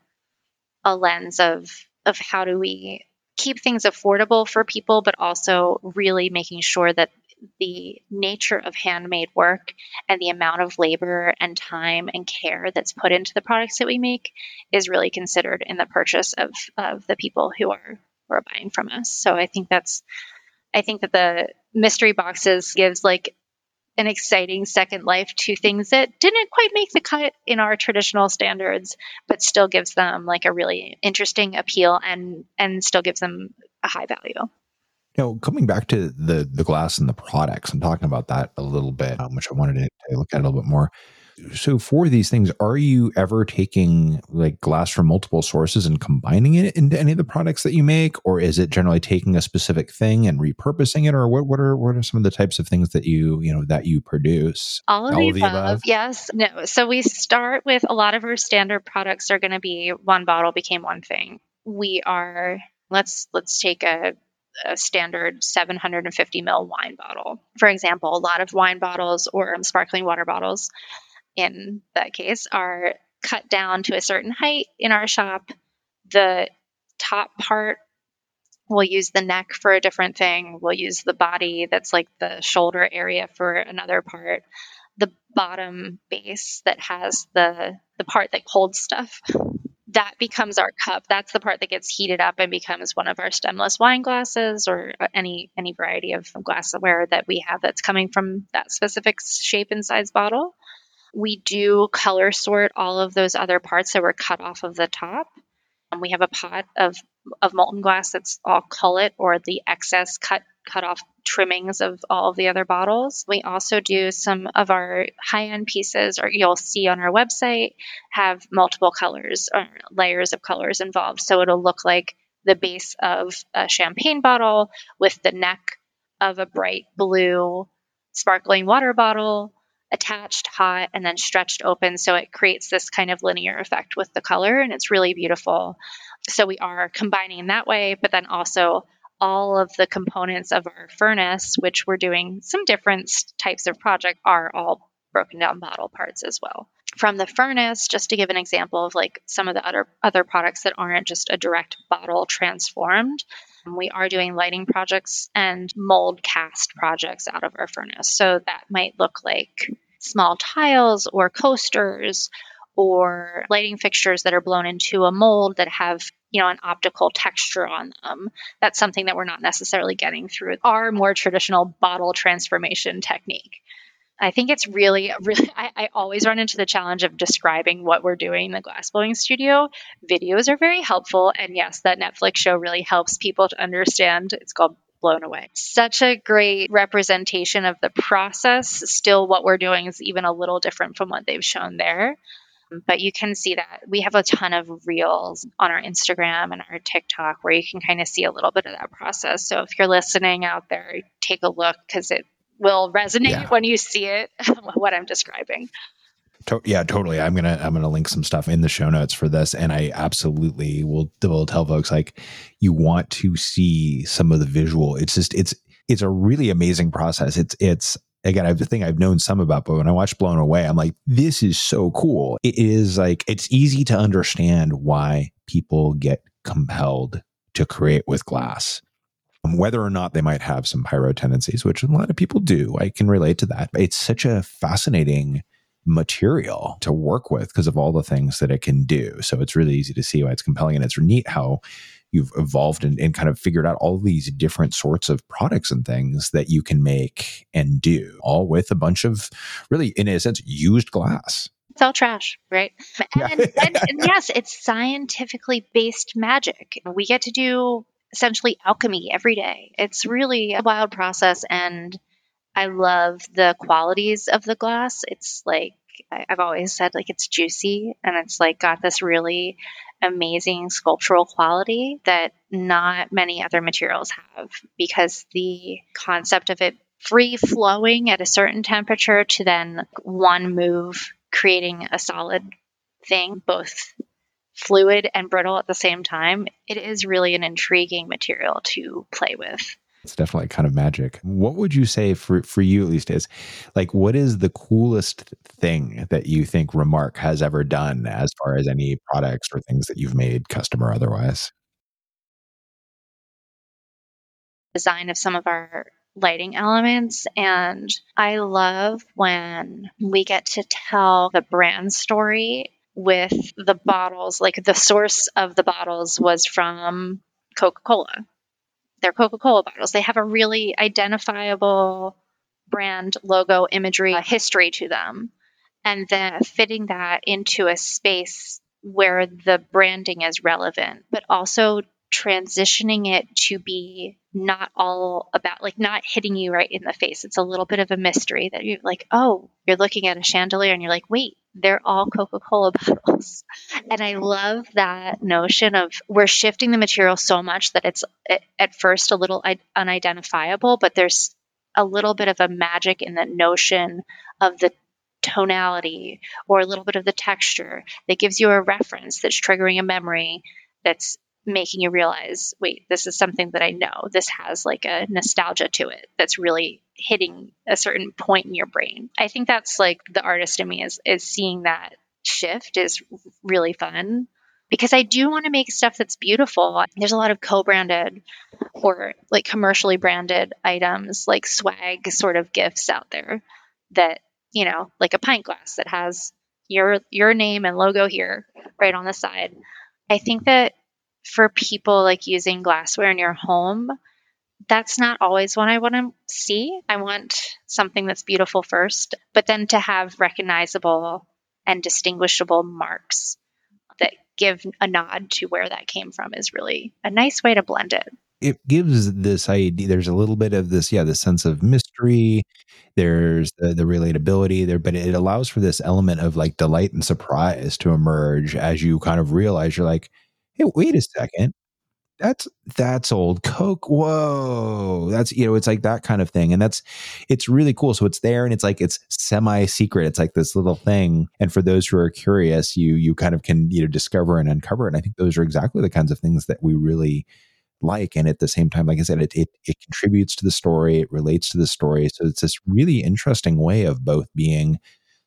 a lens of of how do we keep things affordable for people, but also really making sure that the nature of handmade work and the amount of labor and time and care that's put into the products that we make is really considered in the purchase of, of the people who are who are buying from us. So I think that's I think that the mystery boxes gives like an exciting second life to things that didn't quite make the cut in our traditional standards, but still gives them like a really interesting appeal and and still gives them a high value. You know, coming back to the the glass and the products, I'm talking about that a little bit, um, which I wanted to, to look at a little bit more. So for these things, are you ever taking like glass from multiple sources and combining it into any of the products that you make, or is it generally taking a specific thing and repurposing it, or what? What are what are some of the types of things that you you know that you produce? All of, All the, of above. the above. Yes. No. So we start with a lot of our standard products are going to be one bottle became one thing. We are let's let's take a a standard 750 ml wine bottle. For example, a lot of wine bottles or sparkling water bottles in that case are cut down to a certain height in our shop. The top part we'll use the neck for a different thing. We'll use the body that's like the shoulder area for another part. The bottom base that has the the part that holds stuff that becomes our cup. That's the part that gets heated up and becomes one of our stemless wine glasses or uh, any any variety of glassware that we have that's coming from that specific shape and size bottle. We do color sort all of those other parts that were cut off of the top. And we have a pot of of molten glass that's all cullet or the excess cut cut off trimmings of all of the other bottles. We also do some of our high end pieces, or you'll see on our website, have multiple colors or layers of colors involved. So it'll look like the base of a champagne bottle with the neck of a bright blue sparkling water bottle attached hot and then stretched open so it creates this kind of linear effect with the color and it's really beautiful. So we are combining in that way but then also all of the components of our furnace which we're doing some different types of project are all broken down bottle parts as well. From the furnace just to give an example of like some of the other other products that aren't just a direct bottle transformed we are doing lighting projects and mold cast projects out of our furnace. So that might look like small tiles or coasters or lighting fixtures that are blown into a mold that have you know an optical texture on them that's something that we're not necessarily getting through our more traditional bottle transformation technique I think it's really, really, I, I, always run into the challenge of describing what we're doing in the glassblowing studio. Videos are very helpful. And yes, that Netflix show really helps people to understand. It's called Blown Away. Such a great representation of the process. Still, what we're doing is even a little different from what they've shown there. But you can see that we have a ton of reels on our Instagram and our TikTok where you can kind of see a little bit of that process. So if you're listening out there, take a look because it will resonate yeah. when you see it (laughs) what i'm describing. To- yeah totally. I'm gonna i'm gonna link some stuff in the show notes for this and i absolutely will will tell folks like you want to see some of the visual. It's just it's it's a really amazing process. It's it's again, I think I've known some about, but when I watch Blown Away, I'm like, this is so cool. It is like, it's easy to understand why people get compelled to create with glass Um, whether or not they might have some pyro tendencies, which a lot of people do. I can relate to that. It's such a fascinating material to work with because of all the things that it can do. So it's really easy to see why it's compelling. And it's neat how you've evolved and, and kind of figured out all these different sorts of products and things that you can make and do, all with a bunch of really, in a sense, used glass it's all trash, right? (laughs) And, and, and, yes, it's scientifically based magic. We get to do essentially alchemy every day. It's really a wild process, and I love the qualities of the glass. It's like I've always said, like it's juicy, and it's like got this really amazing sculptural quality that not many other materials have because the concept of it free flowing at a certain temperature to then one move creating a solid thing both fluid and brittle at the same time, it is really an intriguing material to play with. It's definitely kind of magic. What would you say for, for you at least is like what is the coolest thing that you think Remark has ever done as far as any products or things that you've made custom or otherwise? Design of some of our lighting elements. And I love when we get to tell the brand story with the bottles, like the source of the bottles was from Coca Cola. They're Coca Cola bottles. They have a really identifiable brand logo imagery history to them. And then fitting that into a space where the branding is relevant, but also transitioning it to be not all about like not hitting you right in the face. It's a little bit of a mystery that you're like, oh, you're looking at a chandelier and you're like, wait, they're all Coca Cola bottles. And I love that notion of we're shifting the material so much that it's at first a little unidentifiable, but there's a little bit of a magic in the notion of the tonality or a little bit of the texture that gives you a reference that's triggering a memory that's making you realize, wait, this is something that I know. This has like a nostalgia to it that's really hitting a certain point in your brain. I think that's like the artist in me is is seeing that shift is really fun because I do want to make stuff that's beautiful. There's a lot of co-branded or like commercially branded items like swag sort of gifts out there that, you know, like a pint glass that has your your name and logo here right on the side. I think that for people like using glassware in your home, that's not always what I want to see. I want something that's beautiful first, but then to have recognizable and distinguishable marks that give a nod to where that came from is really a nice way to blend it. It gives this idea, there's a little bit of this, yeah, the sense of mystery. There's the, the relatability there, but it allows for this element of like delight and surprise to emerge as you kind of realize you're like, hey, wait a second. That's that's old Coke. Whoa. That's you know, it's like that kind of thing. And that's it's really cool. So it's there and it's like it's semi-secret. It's like this little thing. And for those who are curious, you you kind of can, you know, discover and uncover. And I think those are exactly the kinds of things that we really like and at the same time like i said it, it, it contributes to the story it relates to the story so it's this really interesting way of both being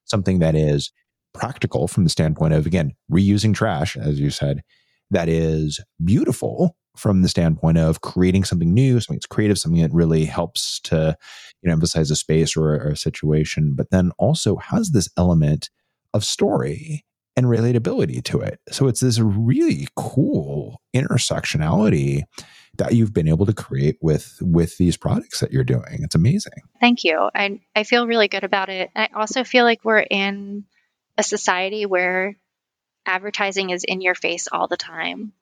something that is practical from the standpoint of again reusing trash as you said that is beautiful from the standpoint of creating something new, something that's creative, something that really helps to, you know, emphasize a space or, or a situation, but then also has this element of story and relatability to it. So it's this really cool intersectionality that you've been able to create with with these products that you're doing. It's amazing. Thank you. I I feel really good about it. I also feel like we're in a society where advertising is in your face all the time.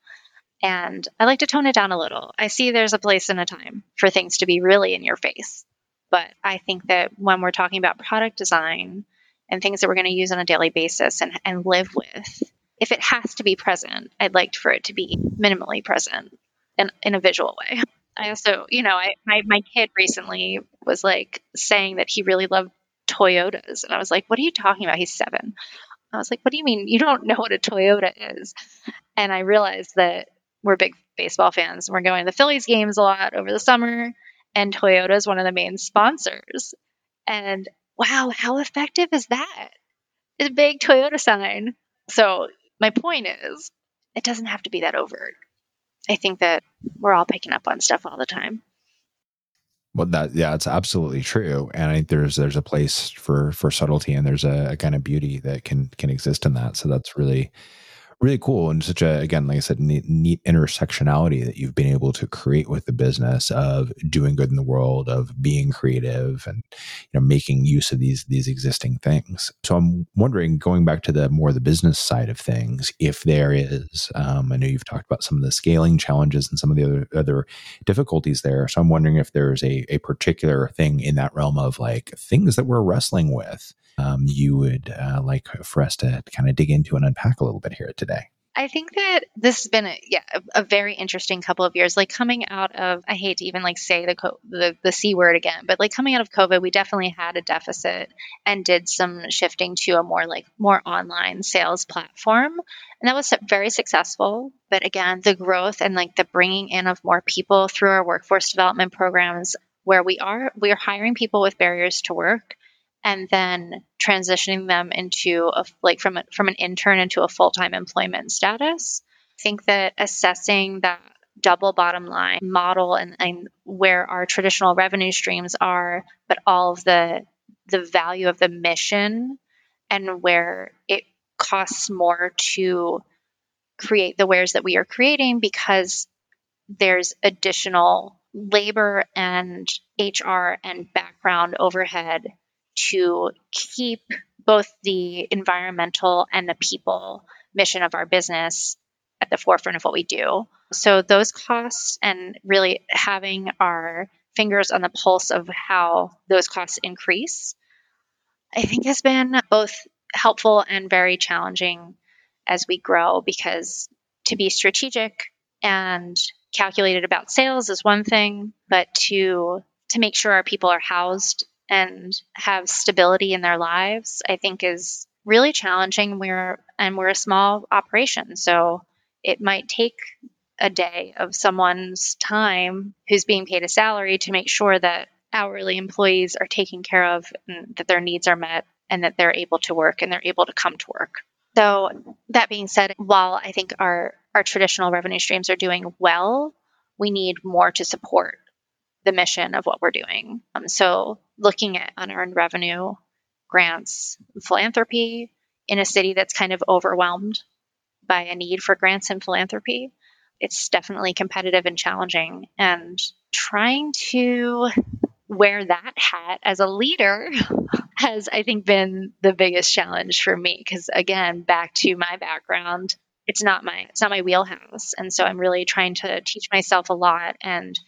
And I like to tone it down a little. I see there's a place and a time for things to be really in your face. But I think that when we're talking about product design and things that we're going to use on a daily basis and, and live with, if it has to be present, I'd like for it to be minimally present in, in a visual way. I also, you know, I, my, my kid recently was like saying that he really loved Toyotas. And I was like, what are you talking about? He's seven. I was like, what do you mean you don't know what a Toyota is? And I realized that we're big baseball fans. We're going to the Phillies games a lot over the summer, and Toyota is one of the main sponsors. And wow, how effective is that? It's a big Toyota sign. So my point is, it doesn't have to be that overt. I think that we're all picking up on stuff all the time. Well, that yeah, it's absolutely true, and I think there's there's a place for for subtlety, and there's a, a kind of beauty that can can exist in that. So that's really really cool and such a again like i said neat, neat, intersectionality that you've been able to create with the business of doing good in the world of being creative and you know making use of these these existing things so i'm wondering going back to the more the business side of things if there is um, i know you've talked about some of the scaling challenges and some of the other other difficulties there so i'm wondering if there's a, a particular thing in that realm of like things that we're wrestling with um, you would uh, like for us to kind of dig into and unpack a little bit here today? I think that this has been a, yeah a, a, very interesting couple of years. Like coming out of I hate to even like say the the the c word again, but like coming out of COVID, we definitely had a deficit and did some shifting to a more like more online sales platform, and that was very successful. But again, the growth and like the bringing in of more people through our workforce development programs, where we are we are hiring people with barriers to work and then transitioning them into a like from a, from an intern into a full-time employment status. I think that assessing that double bottom line model and, and where our traditional revenue streams are, but all of the the value of the mission and where it costs more to create the wares that we are creating because there's additional labor and HR and background overhead to keep both the environmental and the people mission of our business at the forefront of what we do. So those costs and really having our fingers on the pulse of how those costs increase, I think has been both helpful and very challenging as we grow because to be strategic and calculated about sales is one thing, but to to make sure our people are housed and have stability in their lives, I think is really challenging. We're and we're a small operation, so it might take a day of someone's time who's being paid a salary to make sure that hourly employees are taken care of and that their needs are met and that they're able to work and they're able to come to work. So that being said, while I think our our traditional revenue streams are doing well, we need more to support the mission of what we're doing. Um, so looking at unearned revenue, grants, philanthropy in a city that's kind of overwhelmed by a need for grants and philanthropy, it's definitely competitive and challenging. And trying to wear that hat as a leader (laughs) has, I think, been the biggest challenge for me. Because again, back to my background, it's not my it's not my wheelhouse, and so I'm really trying to teach myself a lot and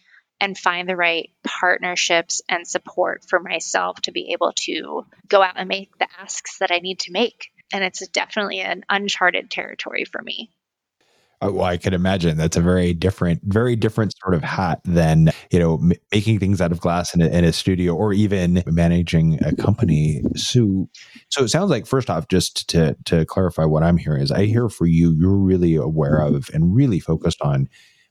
and find the right partnerships and support for myself to be able to go out and make the asks that I need to make. And it's definitely an uncharted territory for me. Uh, well, I can imagine that's a very different, very different sort of hat than you know m- making things out of glass in a, in a, studio or even managing a company. So, so it sounds like first off, just to to clarify what I'm hearing is I hear for you, you're really aware of and really focused on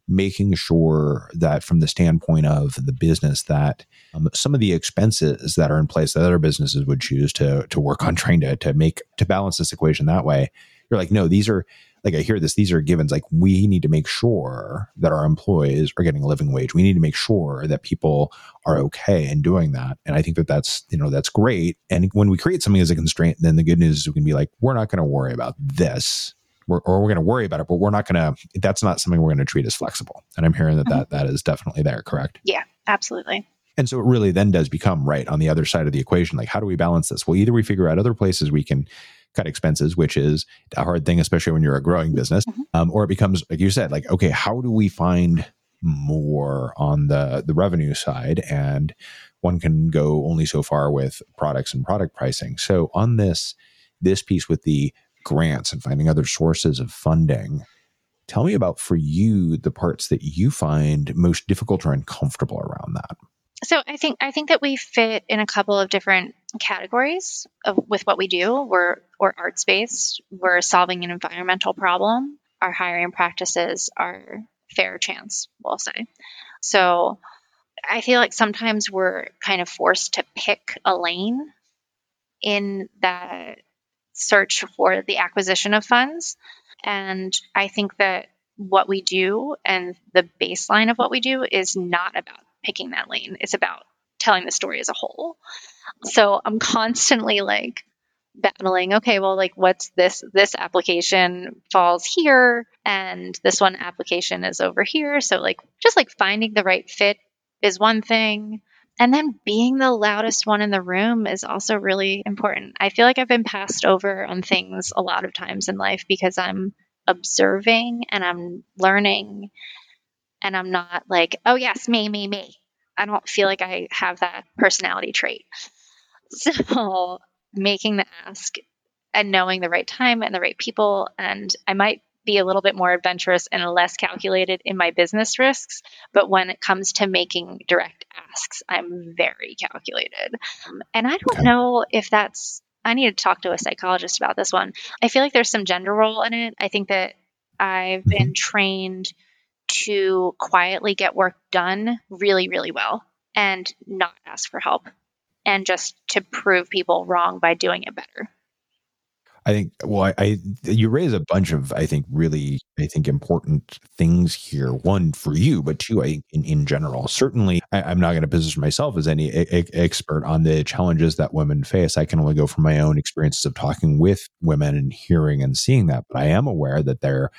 making sure that from the standpoint of the business that um, some of the expenses that are in place that other businesses would choose to to work on trying to to make to balance this equation that way you're like no these are like I hear this, these are givens. Like we need to make sure that our employees are getting a living wage. We need to make sure that people are okay in doing that. And I think that that's you know that's great. And when we create something as a constraint, then the good news is we can be like, we're not going to worry about this we're, or we're going to worry about it, but we're not going to. That's not something we're going to treat as flexible. And I'm hearing that mm-hmm. that that is definitely there. Correct? Yeah, absolutely. And so it really then does become right on the other side of the equation. Like, how do we balance this? Well, either we figure out other places we can cut expenses, which is a hard thing, especially when you're a growing business, mm-hmm. um, or it becomes like you said, like, okay, how do we find more on the the revenue side and one can go only so far with products and product pricing so on this this piece with the grants and finding other sources of funding. Tell me about for you the parts that you find most difficult or uncomfortable around that. So I think I think that we fit in a couple of different categories of, with what we do. We're we're arts based. We're solving an environmental problem. Our hiring practices are fair chance, we'll say. So I feel like sometimes we're kind of forced to pick a lane in that search for the acquisition of funds. And I think that what we do and the baseline of what we do is not about picking that lane, it's about telling the story as a whole. So I'm constantly like battling okay well like what's this this application falls here and this one application is over here so like just like finding the right fit is one thing and then being the loudest one in the room is also really important. I feel like I've been passed over on things a lot of times in life because I'm observing and I'm learning and I'm not like, oh, yes, me, me, me. I don't feel like I have that personality trait. (laughs) So making the ask and knowing the right time and the right people. And I might be a little bit more adventurous and less calculated in my business risks. But when it comes to making direct asks, I'm very calculated. Um, and I don't know if that's, I need to talk to a psychologist about this one. I feel like there's some gender role in it. I think that I've mm-hmm. been trained to quietly get work done really, really well and not ask for help and just to prove people wrong by doing it better. I think, well, I, I, you raise a bunch of, I think, really, I think, important things here. One for you, but two, I in, in general. Certainly, I, am not going to position myself as any a, a, expert on the challenges that women face. I can only go from my own experiences of talking with women and hearing and seeing that. But I am aware that there,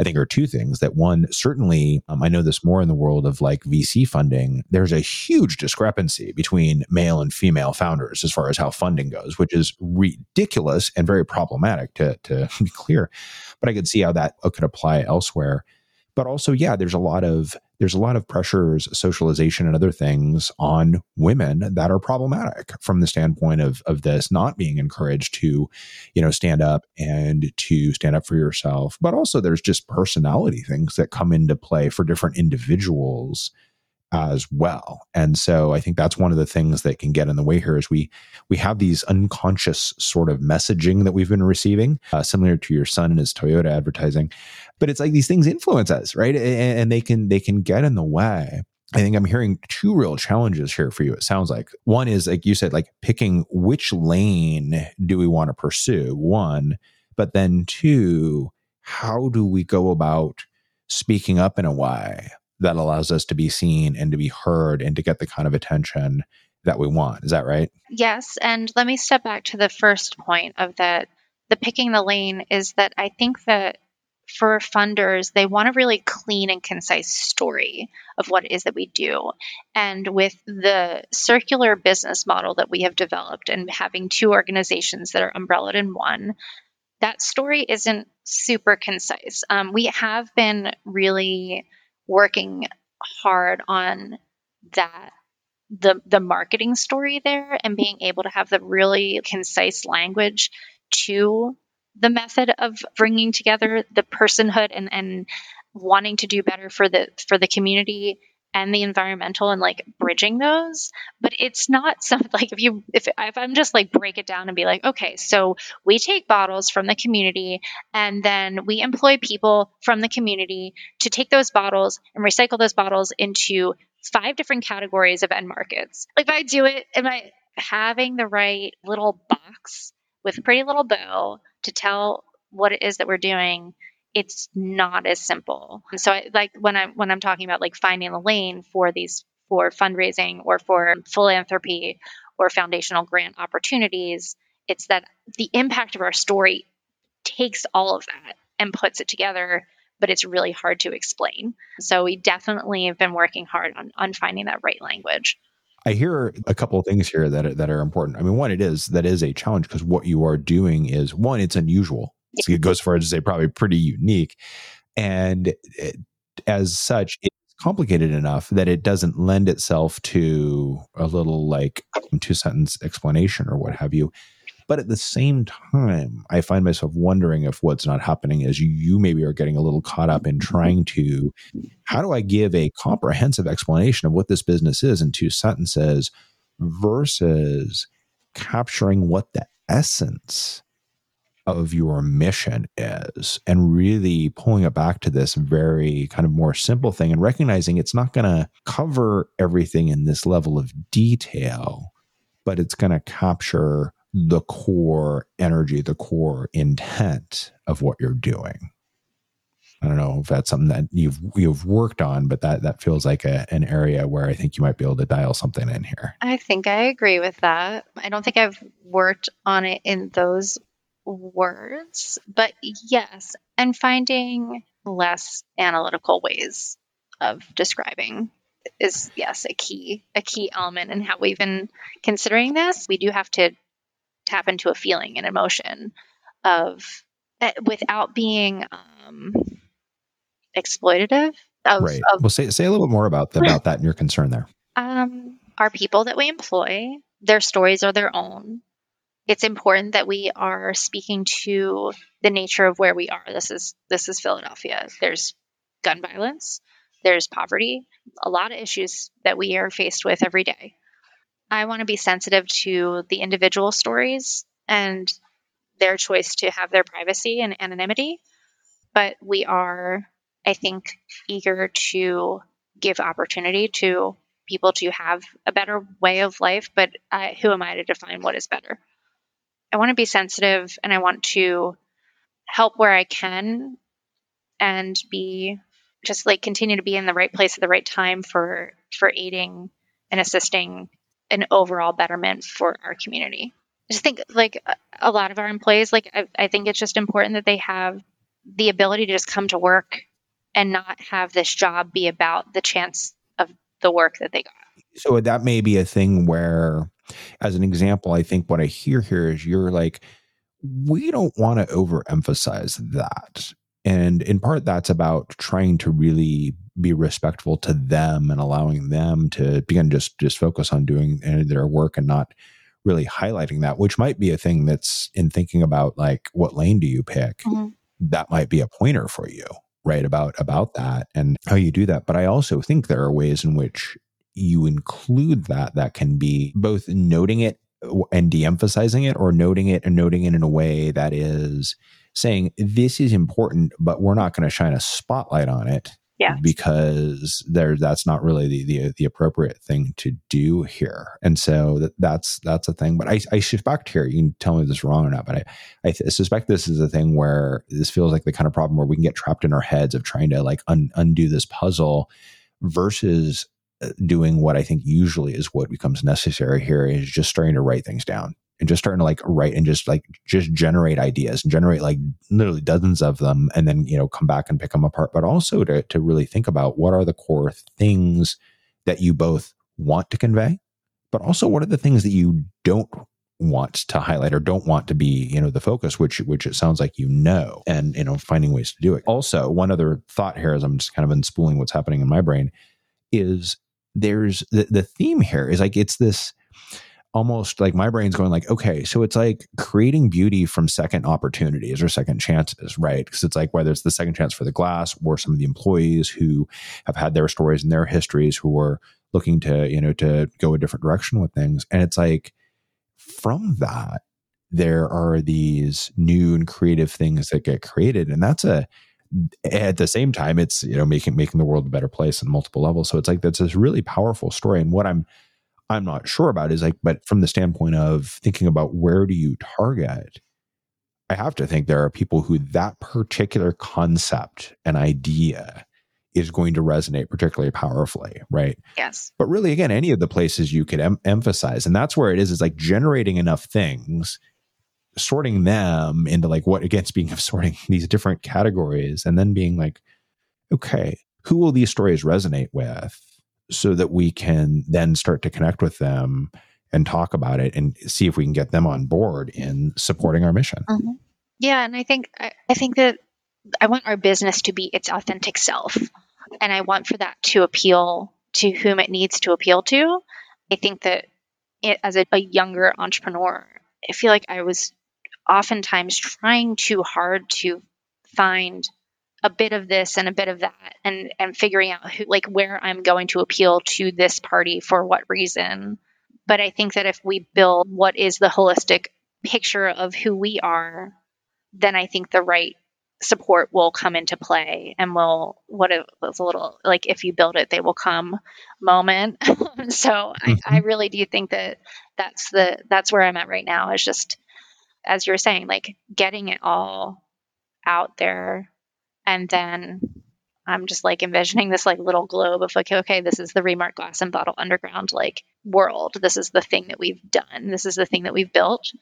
I think, are two things. That one, certainly, um, I know this more in the world of like VC funding. There's a huge discrepancy between male and female founders as far as how funding goes, which is ridiculous and very problematic problematic to, to (laughs) be clear, but I could see how that uh, could apply elsewhere. but also yeah there's a lot of there's a lot of pressures socialization and other things on women that are problematic from the standpoint of of this not being encouraged to you know stand up and to stand up for yourself but also there's just personality things that come into play for different individuals as well. And so I think that's one of the things that can get in the way here is we we have these unconscious sort of messaging that we've been receiving, uh, similar to your son and his Toyota advertising. But it's like these things influence us, right? And, and they can they can get in the way. I think I'm hearing two real challenges here for you. It sounds like one is like you said, like picking which lane do we want to pursue? One, but then two, how do we go about speaking up in a way that allows us to be seen and to be heard and to get the kind of attention that we want. Is that right? Yes. And let me step back to the first point of that the picking the lane is that I think that for funders, they want a really clean and concise story of what it is that we do. And with the circular business model that we have developed and having two organizations that are umbrellaed in one, that story isn't super concise. Um, we have been really working hard on that the the marketing story there and being able to have the really concise language to the method of bringing together the personhood and and wanting to do better for the for the community and the environmental and like bridging those but it's not (laughs) something like if you if, if i'm just like break it down and be like okay so we take bottles from the community and then we employ people from the community to take those bottles and recycle those bottles into five different categories of end markets. Like if i do it am i having the right little box with a pretty little bow to tell what it is that we're doing it's not as simple. And so I like when I'm when I'm talking about like finding the lane for these for fundraising or for philanthropy or foundational grant opportunities, it's that the impact of our story takes all of that and puts it together, but it's really hard to explain. So we definitely have been working hard on on finding that right language. I hear a couple of things here that are, that are important. I mean, one, it is that is a challenge because what you are doing is one, it's unusual so it goes far as to say probably pretty unique. And it, as such, it's complicated enough that it doesn't lend itself to a little like two sentence explanation or what have you. But at the same time, I find myself wondering if what's not happening is you, you maybe are getting a little caught up in trying to, how do I give a comprehensive explanation of what this business is in two sentences versus capturing what the essence of your mission is and really pulling it back to this very kind of more simple thing and recognizing it's not going to cover everything in this level of detail, but it's going to capture the core energy, the core intent of what you're doing. I don't know if that's something that you've you've worked on, but that that feels like a, an area where I think you might be able to dial something in here. I think I agree with that. I don't think I've worked on it in those words, but yes, and finding less analytical ways of describing is yes a key a key element in how we've been considering this. We do have to tap into a feeling and emotion of uh, without being um, exploitative. Of, right. Of, well, say say a little bit more about the, about that and your concern there. Um, our people that we employ, their stories are their own it's important that we are speaking to the nature of where we are. This is this is Philadelphia. There's gun violence, there's poverty, a lot of issues that we are faced with every day. I want to be sensitive to the individual stories and their choice to have their privacy and anonymity, but we are I think eager to give opportunity to people to have a better way of life, but I, who am I to define what is better? I want to be sensitive and I want to help where I can and be just like continue to be in the right place at the right time for for aiding and assisting an overall betterment for our community. I just think like a lot of our employees, like I, I think it's just important that they have the ability to just come to work and not have this job be about the chance of the work that they got. So that may be a thing where as an example, I think what I hear here is you're like, we don't want to overemphasize that. And in part, that's about trying to really be respectful to them and allowing them to begin just just focus on doing their work and not really highlighting that, which might be a thing that's in thinking about like what lane do you pick? Mm-hmm. That might be a pointer for you, right? About about that and how you do that. But I also think there are ways in which you include that that can be both noting it and de-emphasizing it or noting it and noting it in a way that is saying this is important but we're not going to shine a spotlight on it yeah. because there that's not really the, the, the appropriate thing to do here and so that, that's that's a thing but I, I suspect here you can tell me this is wrong or not but I, I suspect this is a thing where this feels like the kind of problem where we can get trapped in our heads of trying to like un, undo this puzzle versus Uh, doing what I think usually is what becomes necessary here is just starting to write things down and just starting to like write and just like just generate ideas and generate like literally dozens of them and then you know come back and pick them apart but also to to really think about what are the core things that you both want to convey but also what are the things that you don't want to highlight or don't want to be you know the focus which which it sounds like you know and you know finding ways to do it. Also one other thought here as i'm just kind of unspooling what's happening in my brain is there's the, the theme here is like it's this almost like my brain's going like okay so it's like creating beauty from second opportunities or second chances right? Because it's like whether it's the second chance for the glass or some of the employees who have had their stories and their histories who are looking to you know to go a different direction with things. And it's like from that there are these new and creative things that get created. And that's a at the same time it's you know making making the world a better place on multiple levels. So it's like that's this really powerful story. And what i'm i'm not sure about is like but from the standpoint of thinking about where do you target i have to think there are people who that particular concept and idea is going to resonate particularly powerfully right? Yes. But really again any of the places you could em- emphasize and that's where it is is like generating enough things sorting them into like what against (laughs) being of sorting these different categories and then being like okay who will these stories resonate with so that we can then start to connect with them and talk about it and see if we can get them on board in supporting our mission mm-hmm. yeah and i think I, I think that i want our business to be its authentic self and i want for that to appeal to whom it needs to appeal to i think that it, as a, a younger entrepreneur I feel like I was oftentimes trying too hard to find a bit of this and a bit of that and and figuring out who, like where I'm going to appeal to this party for what reason. But I think that if we build what is the holistic picture of who we are, then I think the right support will come into play and will what it was a little like if you build it they will come moment (laughs) so mm-hmm. I, I really do think that that's the that's where i'm at right now is just as you're saying, like getting it all out there. And then I'm just like envisioning this like little globe of like, okay, this is the Remark Glass and Bottle Underground like world. This is the thing that we've done. This is the thing that we've built.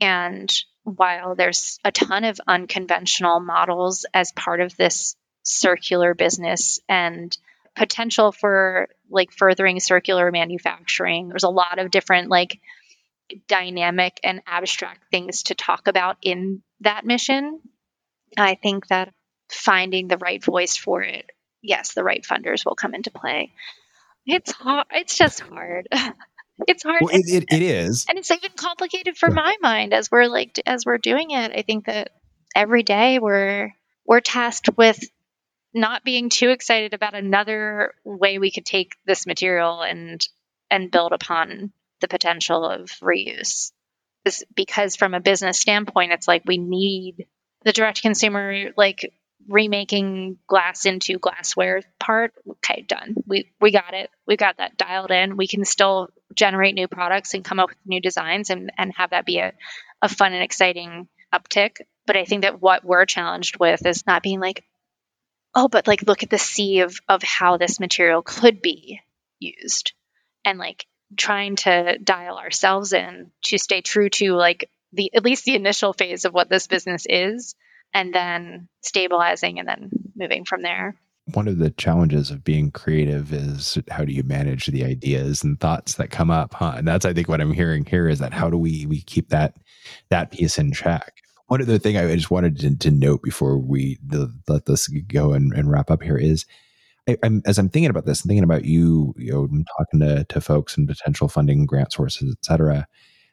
And while there's a ton of unconventional models as part of this circular business and potential for like furthering circular manufacturing, there's a lot of different like dynamic and abstract things to talk about in that mission. I think that finding the right voice for it, yes, the right funders will come into play. It's hard. It's just hard. (laughs) it's hard. Well, it, it, it is, and it's even complicated for my mind as we're like as we're doing it. I think that every day we're we're tasked with not being too excited about another way we could take this material and and build upon the potential of reuse. Because from a business standpoint, it's like we need the direct consumer like remaking glass into glassware part. Okay, done. We we got it. We got that dialed in. We can still generate new products and come up with new designs and, and have that be a, a fun and exciting uptick. But I think that what we're challenged with is not being like, oh, but like look at the sea of of how this material could be used. And like trying to dial ourselves in to stay true to like the at least the initial phase of what this business is and then stabilizing and then moving from there. One of the challenges of being creative is how do you manage the ideas and thoughts that come up huh? And that's i think what i'm hearing here is that how do we we keep that that piece in check? One other thing I just wanted to, to note before we the, let this go and, and, wrap up here is, I, am as I'm thinking about this, I'm thinking about you, you know, I'm talking to, to folks and potential funding, grant sources, et cetera.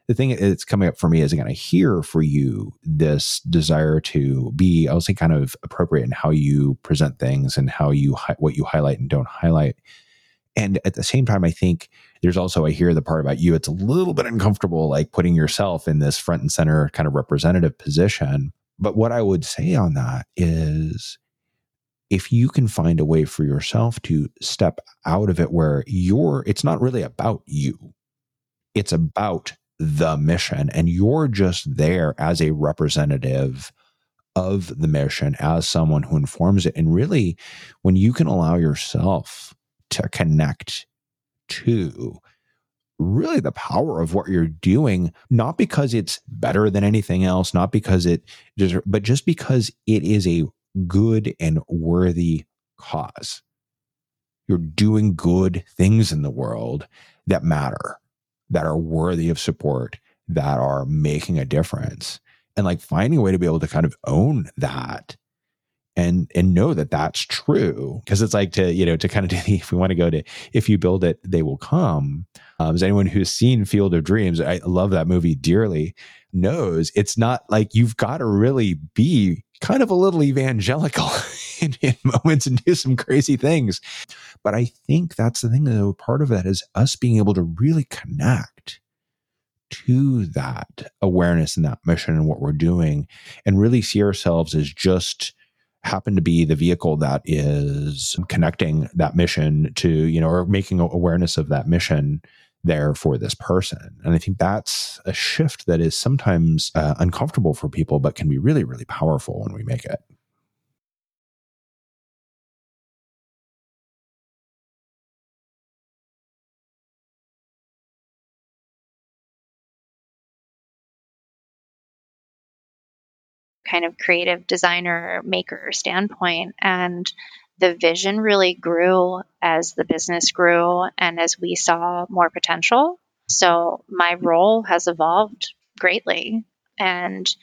The thing that's coming up for me is again, I hear for you this desire to be, I'll say, kind of appropriate in how you present things and how you what you highlight and don't highlight. And at the same time, I think there's also, I hear the part about you, it's a little bit uncomfortable, like putting yourself in this front and center kind of representative position. But what I would say on that is if you can find a way for yourself to step out of it where you're, it's not really about you, it's about the mission, and you're just there as a representative of the mission, as someone who informs it. And really, when you can allow yourself to connect to really the power of what you're doing, not because it's better than anything else, not because it but just because it is a good and worthy cause. You're doing good things in the world that matter, that are worthy of support, that are making a difference. And like finding a way to be able to kind of own that and and know that that's true. Because it's like to you know to kind of (laughs) do the, if we want to go to if you build it they will come. Um, as anyone who's seen field of dreams i love that movie dearly knows it's not like you've got to really be kind of a little evangelical (laughs) in, in moments and do some crazy things. But i think that's the thing though part of that is us being able to really connect to that awareness and that mission and what we're doing and really see ourselves as just happen to be the vehicle that is connecting that mission to, you know, or making awareness of that mission there for this person. And I think that's a shift that is sometimes uh, uncomfortable for people, but can be really, really powerful when we make it. Kind of creative designer maker standpoint. And the vision really grew as the business grew and as we saw more potential. So my role has evolved greatly. And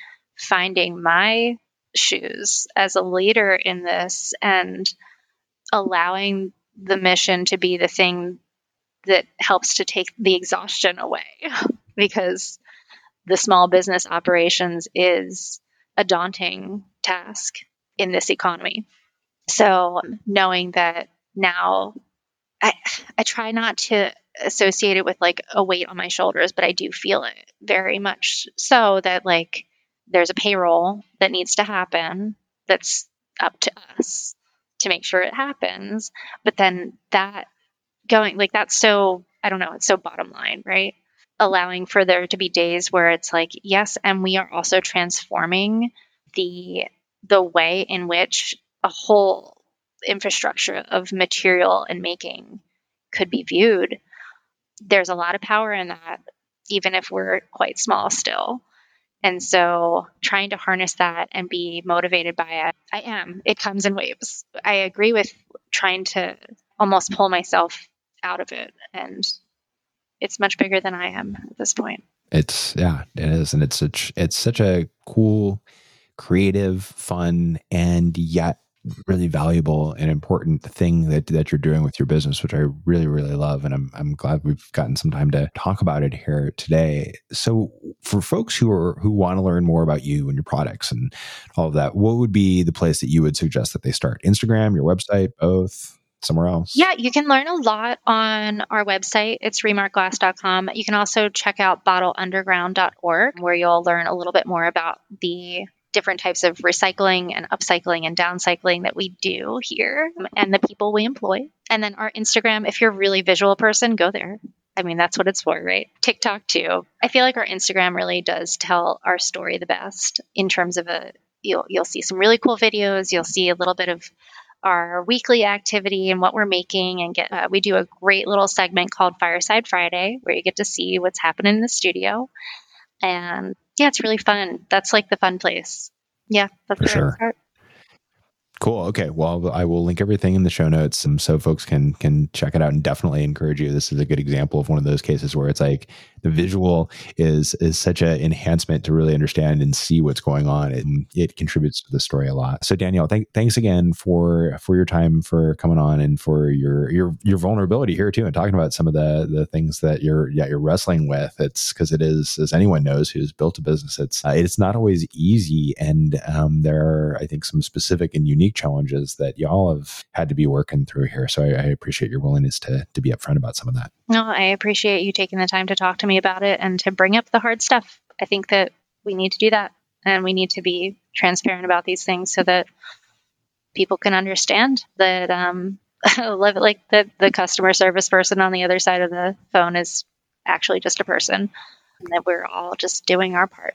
finding my shoes as a leader in this and allowing the mission to be the thing that helps to take the exhaustion away (laughs) because the small business operations is a daunting task in this economy. So knowing that now I I try not to associate it with like a weight on my shoulders, but I do feel it very much so that like there's a payroll that needs to happen that's up to us to make sure it happens. But then that going like that's so I don't know, it's so bottom line, right? Allowing for there to be days where it's like, yes, and we are also transforming the the way in which a whole infrastructure of material and making could be viewed. There's a lot of power in that, even if we're quite small still. And so trying to harness that and be motivated by it, I am. It comes in waves. I agree with trying to almost pull myself out of it and it's much bigger than I am at this point. It's yeah, it is, and it's such it's such a cool, creative, fun, and yet really valuable and important thing that that you're doing with your business, which I really really love, and I'm I'm glad we've gotten some time to talk about it here today. So, for folks who are who want to learn more about you and your products and all of that, what would be the place that you would suggest that they start? Instagram, your website, both? Somewhere else? Yeah, you can learn a lot on our website. It's remarkglass.com. You can also check out bottleunderground.org, where you'll learn a little bit more about the different types of recycling and upcycling and downcycling that we do here um, and the people we employ. And then our Instagram, if you're a really visual person, go there. I mean, that's what it's for, right? TikTok too. I feel like our Instagram really does tell our story the best in terms of a you'll you'll see some really cool videos, you'll see a little bit of our weekly activity and what we're making and get uh, we do a great little segment called fireside friday where you get to see what's happening in the studio and yeah it's really fun that's like the fun place yeah that's for sure Cool. Okay. Well, I will link everything in the show notes so folks can can check it out and definitely encourage you. This is a good example of one of those cases where it's like the visual is is such an enhancement to really understand and see what's going on. and it contributes to the story a lot. So Danielle, th- thanks again for for your time for coming on and for your your your vulnerability here too and talking about some of the the things that you're yeah you're wrestling with. It's because it is as anyone knows who's built a business. It's uh, it's not always easy, and um, there are I think some specific and unique challenges that y'all have had to be working through here. So I, I appreciate your willingness to to be upfront about some of that. No, I appreciate you taking the time to talk to me about it and to bring up the hard stuff. I think that we need to do that, and we need to be transparent about these things so that people can understand that um, (laughs) like the the customer service person on the other side of the phone is actually just a person, and that we're all just doing our part.